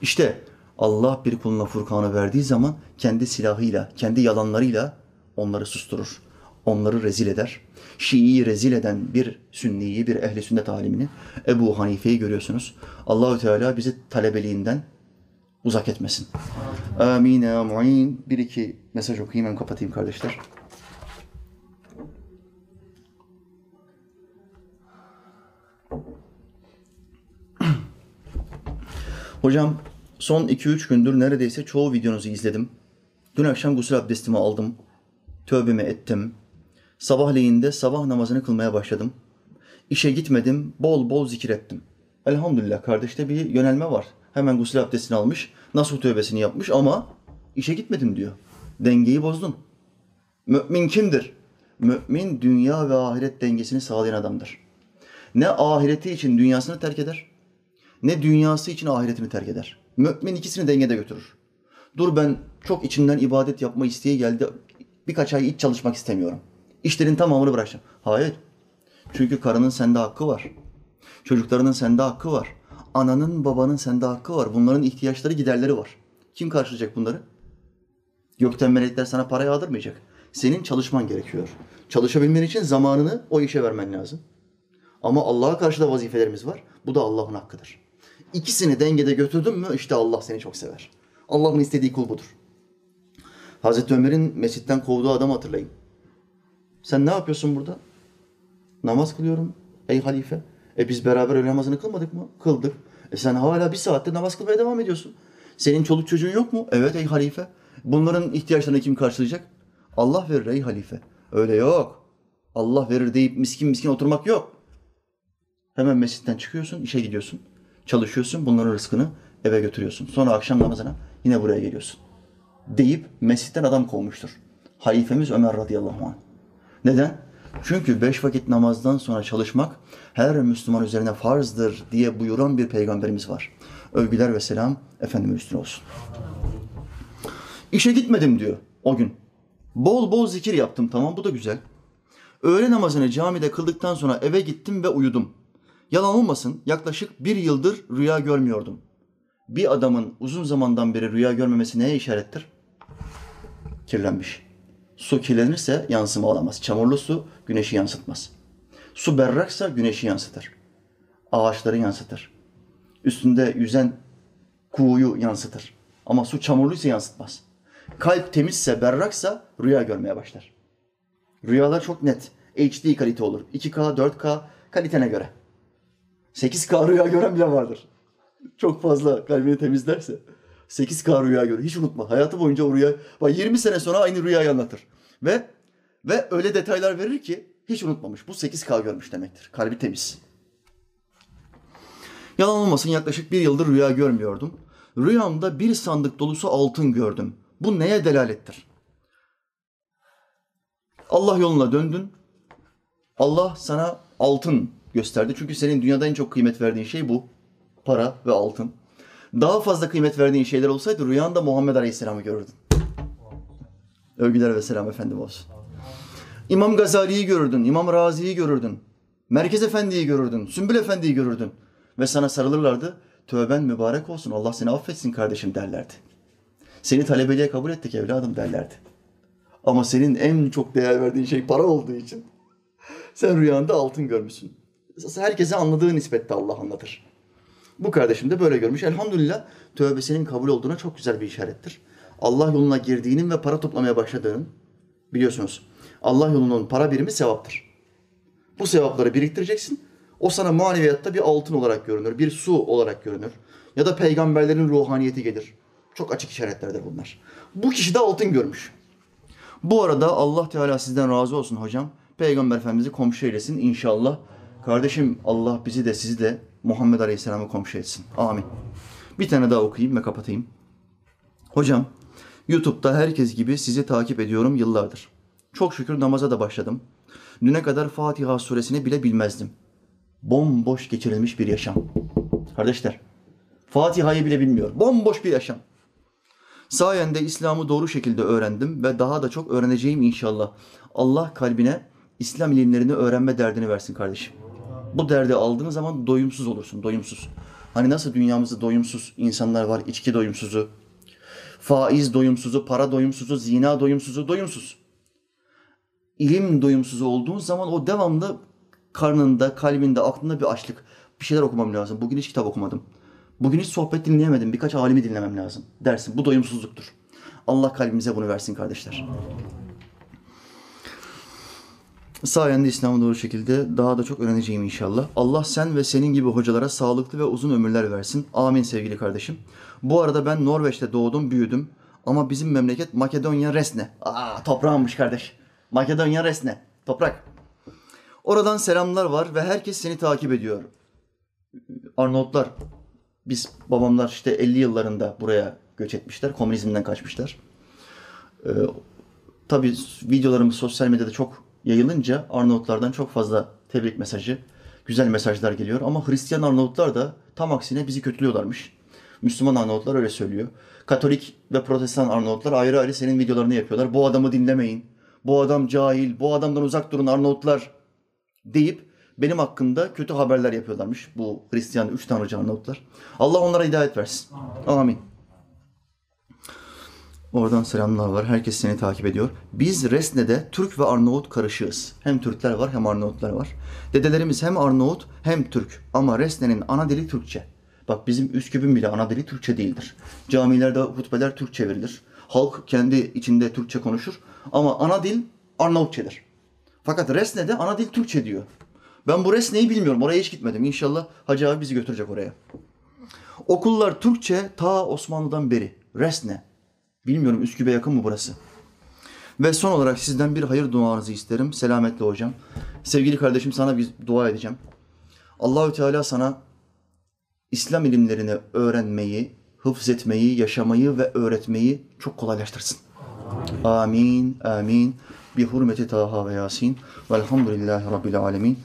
İşte Allah bir kuluna Furkan'ı verdiği zaman kendi silahıyla, kendi yalanlarıyla onları susturur. Onları rezil eder. Şii'yi rezil eden bir sünniyi, bir ehli sünnet alimini Ebu Hanife'yi görüyorsunuz. Allahü Teala bizi talebeliğinden uzak etmesin. Amin ya mu'in. Bir iki mesaj okuyayım hem kapatayım kardeşler. Hocam son 2-3 gündür neredeyse çoğu videonuzu izledim. Dün akşam gusül abdestimi aldım. Tövbemi ettim. Sabahleyin de sabah namazını kılmaya başladım. İşe gitmedim, bol bol zikir ettim. Elhamdülillah kardeşte bir yönelme var. Hemen gusül abdestini almış, nasuh tövbesini yapmış ama işe gitmedim diyor. Dengeyi bozdun. Mümin kimdir? Mümin dünya ve ahiret dengesini sağlayan adamdır. Ne ahireti için dünyasını terk eder, ne dünyası için ahiretini terk eder. Mümin ikisini dengede götürür. Dur ben çok içinden ibadet yapma isteği geldi. Birkaç ay iç çalışmak istemiyorum. İşlerin tamamını bırakacağım. Hayır. Çünkü karının sende hakkı var. Çocuklarının sende hakkı var. Ananın, babanın sende hakkı var. Bunların ihtiyaçları, giderleri var. Kim karşılayacak bunları? Gökten melekler sana para yağdırmayacak. Senin çalışman gerekiyor. Çalışabilmen için zamanını o işe vermen lazım. Ama Allah'a karşı da vazifelerimiz var. Bu da Allah'ın hakkıdır. İkisini dengede götürdün mü işte Allah seni çok sever. Allah'ın istediği kul budur. Hazreti Ömer'in mescitten kovduğu adamı hatırlayın. Sen ne yapıyorsun burada? Namaz kılıyorum ey halife. E biz beraber öğle namazını kılmadık mı? Kıldık. E sen hala bir saatte namaz kılmaya devam ediyorsun. Senin çoluk çocuğun yok mu? Evet ey halife. Bunların ihtiyaçlarını kim karşılayacak? Allah verir ey halife. Öyle yok. Allah verir deyip miskin miskin oturmak yok. Hemen mescitten çıkıyorsun, işe gidiyorsun. Çalışıyorsun, bunların rızkını eve götürüyorsun. Sonra akşam namazına yine buraya geliyorsun. Deyip mescitten adam kovmuştur. Halifemiz Ömer radıyallahu anh. Neden? Çünkü beş vakit namazdan sonra çalışmak her Müslüman üzerine farzdır diye buyuran bir peygamberimiz var. Övgüler ve selam Efendimiz üstüne olsun. İşe gitmedim diyor o gün. Bol bol zikir yaptım tamam bu da güzel. Öğle namazını camide kıldıktan sonra eve gittim ve uyudum. Yalan olmasın yaklaşık bir yıldır rüya görmüyordum. Bir adamın uzun zamandan beri rüya görmemesi neye işarettir? Kirlenmiş. Su kirlenirse yansıma alamaz. Çamurlu su güneşi yansıtmaz. Su berraksa güneşi yansıtır. Ağaçları yansıtır. Üstünde yüzen kuğuyu yansıtır. Ama su çamurluysa yansıtmaz. Kalp temizse, berraksa rüya görmeye başlar. Rüyalar çok net. HD kalite olur. 2K, 4K kalitene göre. 8K rüya gören bile vardır. Çok fazla kalbini temizlerse. 8K rüya görür. Hiç unutma. Hayatı boyunca o rüya... Bak 20 sene sonra aynı rüyayı anlatır. Ve ve öyle detaylar verir ki hiç unutmamış. Bu 8K görmüş demektir. Kalbi temiz. Yalan olmasın yaklaşık bir yıldır rüya görmüyordum. Rüyamda bir sandık dolusu altın gördüm. Bu neye delalettir? Allah yoluna döndün. Allah sana altın gösterdi. Çünkü senin dünyada en çok kıymet verdiğin şey bu. para ve altın. Daha fazla kıymet verdiğin şeyler olsaydı rüyanda Muhammed Aleyhisselam'ı görürdün. Övgüler ve selam efendim olsun. İmam Gazali'yi görürdün, İmam Razi'yi görürdün. Merkez Efendi'yi görürdün, Sümbül Efendi'yi görürdün. Ve sana sarılırlardı. Tövben mübarek olsun, Allah seni affetsin kardeşim derlerdi. Seni talebeliğe kabul ettik evladım derlerdi. Ama senin en çok değer verdiğin şey para olduğu için sen rüyanda altın görmüşsün. Herkese anladığı nispette Allah anlatır. Bu kardeşim de böyle görmüş. Elhamdülillah tövbesinin kabul olduğuna çok güzel bir işarettir. Allah yoluna girdiğinin ve para toplamaya başladığının biliyorsunuz. Allah yolunun para birimi sevaptır. Bu sevapları biriktireceksin. O sana maneviyatta bir altın olarak görünür, bir su olarak görünür. Ya da peygamberlerin ruhaniyeti gelir. Çok açık işaretlerdir bunlar. Bu kişi de altın görmüş. Bu arada Allah Teala sizden razı olsun hocam. Peygamber Efendimiz'i komşu eylesin inşallah. Kardeşim Allah bizi de sizi de Muhammed Aleyhisselam'ı komşu etsin. Amin. Bir tane daha okuyayım ve kapatayım. Hocam, YouTube'da herkes gibi sizi takip ediyorum yıllardır. Çok şükür namaza da başladım. Düne kadar Fatiha suresini bile bilmezdim. Bomboş geçirilmiş bir yaşam. Kardeşler, Fatiha'yı bile bilmiyor. Bomboş bir yaşam. Sayende İslam'ı doğru şekilde öğrendim ve daha da çok öğreneceğim inşallah. Allah kalbine İslam ilimlerini öğrenme derdini versin kardeşim. Bu derdi aldığın zaman doyumsuz olursun, doyumsuz. Hani nasıl dünyamızda doyumsuz insanlar var, içki doyumsuzu, faiz doyumsuzu, para doyumsuzu, zina doyumsuzu, doyumsuz. İlim doyumsuzu olduğun zaman o devamlı karnında, kalbinde, aklında bir açlık. Bir şeyler okumam lazım. Bugün hiç kitap okumadım. Bugün hiç sohbet dinleyemedim. Birkaç alimi dinlemem lazım dersin. Bu doyumsuzluktur. Allah kalbimize bunu versin kardeşler. Sayende İslam'ı doğru şekilde daha da çok öğreneceğim inşallah. Allah sen ve senin gibi hocalara sağlıklı ve uzun ömürler versin. Amin sevgili kardeşim. Bu arada ben Norveç'te doğdum, büyüdüm. Ama bizim memleket Makedonya Resne. Aa toprağımmış kardeş. Makedonya Resne. Toprak. Oradan selamlar var ve herkes seni takip ediyor. Arnavutlar, biz babamlar işte 50 yıllarında buraya göç etmişler. Komünizmden kaçmışlar. Ee, tabii videolarımız sosyal medyada çok yayılınca Arnavutlardan çok fazla tebrik mesajı, güzel mesajlar geliyor. Ama Hristiyan Arnavutlar da tam aksine bizi kötülüyorlarmış. Müslüman Arnavutlar öyle söylüyor. Katolik ve Protestan Arnavutlar ayrı ayrı senin videolarını yapıyorlar. Bu adamı dinlemeyin. Bu adam cahil. Bu adamdan uzak durun Arnavutlar deyip benim hakkında kötü haberler yapıyorlarmış bu Hristiyan üç tanrıcı Arnavutlar. Allah onlara hidayet versin. Amin. Oradan selamlar var. Herkes seni takip ediyor. Biz Resne'de Türk ve Arnavut karışığız. Hem Türkler var hem Arnavutlar var. Dedelerimiz hem Arnavut hem Türk. Ama Resne'nin ana dili Türkçe. Bak bizim Üsküp'ün bile ana dili Türkçe değildir. Camilerde hutbeler Türkçe verilir. Halk kendi içinde Türkçe konuşur. Ama ana dil Arnavutçedir. Fakat Resne'de ana dil Türkçe diyor. Ben bu Resne'yi bilmiyorum. Oraya hiç gitmedim. İnşallah Hacı abi bizi götürecek oraya. Okullar Türkçe ta Osmanlı'dan beri. Resne. Bilmiyorum Üsküp'e yakın mı burası? Ve son olarak sizden bir hayır duanızı isterim. Selametle hocam. Sevgili kardeşim sana bir dua edeceğim. Allahü Teala sana İslam ilimlerini öğrenmeyi, hıfz etmeyi, yaşamayı ve öğretmeyi çok kolaylaştırsın. Amin, amin. Bi hurmeti Taha ve Yasin. Velhamdülillahi Rabbil alemin.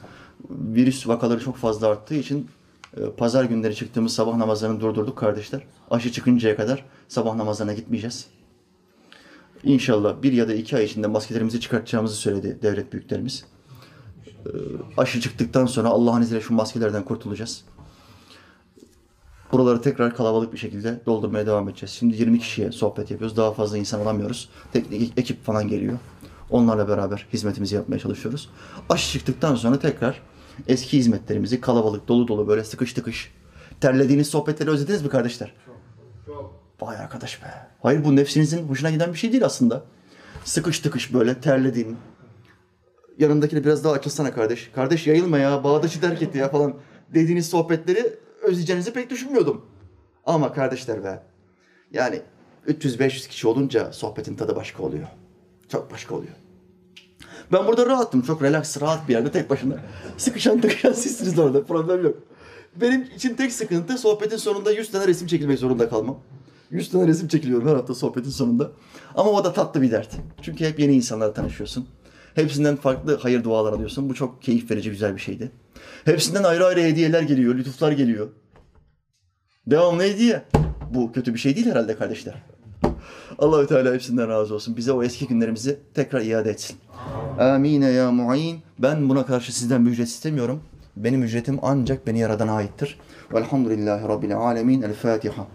Virüs vakaları çok fazla arttığı için pazar günleri çıktığımız sabah namazlarını durdurduk kardeşler. Aşı çıkıncaya kadar sabah namazlarına gitmeyeceğiz. İnşallah bir ya da iki ay içinde maskelerimizi çıkartacağımızı söyledi devlet büyüklerimiz. E, aşı çıktıktan sonra Allah'ın izniyle şu maskelerden kurtulacağız. Buraları tekrar kalabalık bir şekilde doldurmaya devam edeceğiz. Şimdi 20 kişiye sohbet yapıyoruz. Daha fazla insan alamıyoruz. Teknik ekip falan geliyor. Onlarla beraber hizmetimizi yapmaya çalışıyoruz. Aşı çıktıktan sonra tekrar eski hizmetlerimizi kalabalık, dolu dolu böyle sıkış tıkış. Terlediğiniz sohbetleri özlediniz mi kardeşler? Vay arkadaş be. Hayır bu nefsinizin hoşuna giden bir şey değil aslında. Sıkış tıkış böyle terlediğin. Yanındakini biraz daha açılsana kardeş. Kardeş yayılma ya, bağdaşı terk etti ya falan dediğiniz sohbetleri özleyeceğinizi pek düşünmüyordum. Ama kardeşler be. Yani 300-500 kişi olunca sohbetin tadı başka oluyor. Çok başka oluyor. Ben burada rahattım. Çok relax, rahat bir yerde tek başına. Sıkışan tıkışan sizsiniz orada. Problem yok. Benim için tek sıkıntı sohbetin sonunda 100 tane resim çekilmek zorunda kalmam. 100 tane resim çekiliyorum her hafta sohbetin sonunda. Ama o da tatlı bir dert. Çünkü hep yeni insanlarla tanışıyorsun. Hepsinden farklı hayır dualar alıyorsun. Bu çok keyif verici güzel bir şeydi. Hepsinden ayrı ayrı hediyeler geliyor, lütuflar geliyor. Devam neydi ya? Bu kötü bir şey değil herhalde kardeşler. Allahü Teala hepsinden razı olsun. Bize o eski günlerimizi tekrar iade etsin. Amine ya mu'in. Ben buna karşı sizden bir ücret istemiyorum. Benim ücretim ancak beni yaradana aittir. Velhamdülillahi Rabbil alemin. El Fatiha.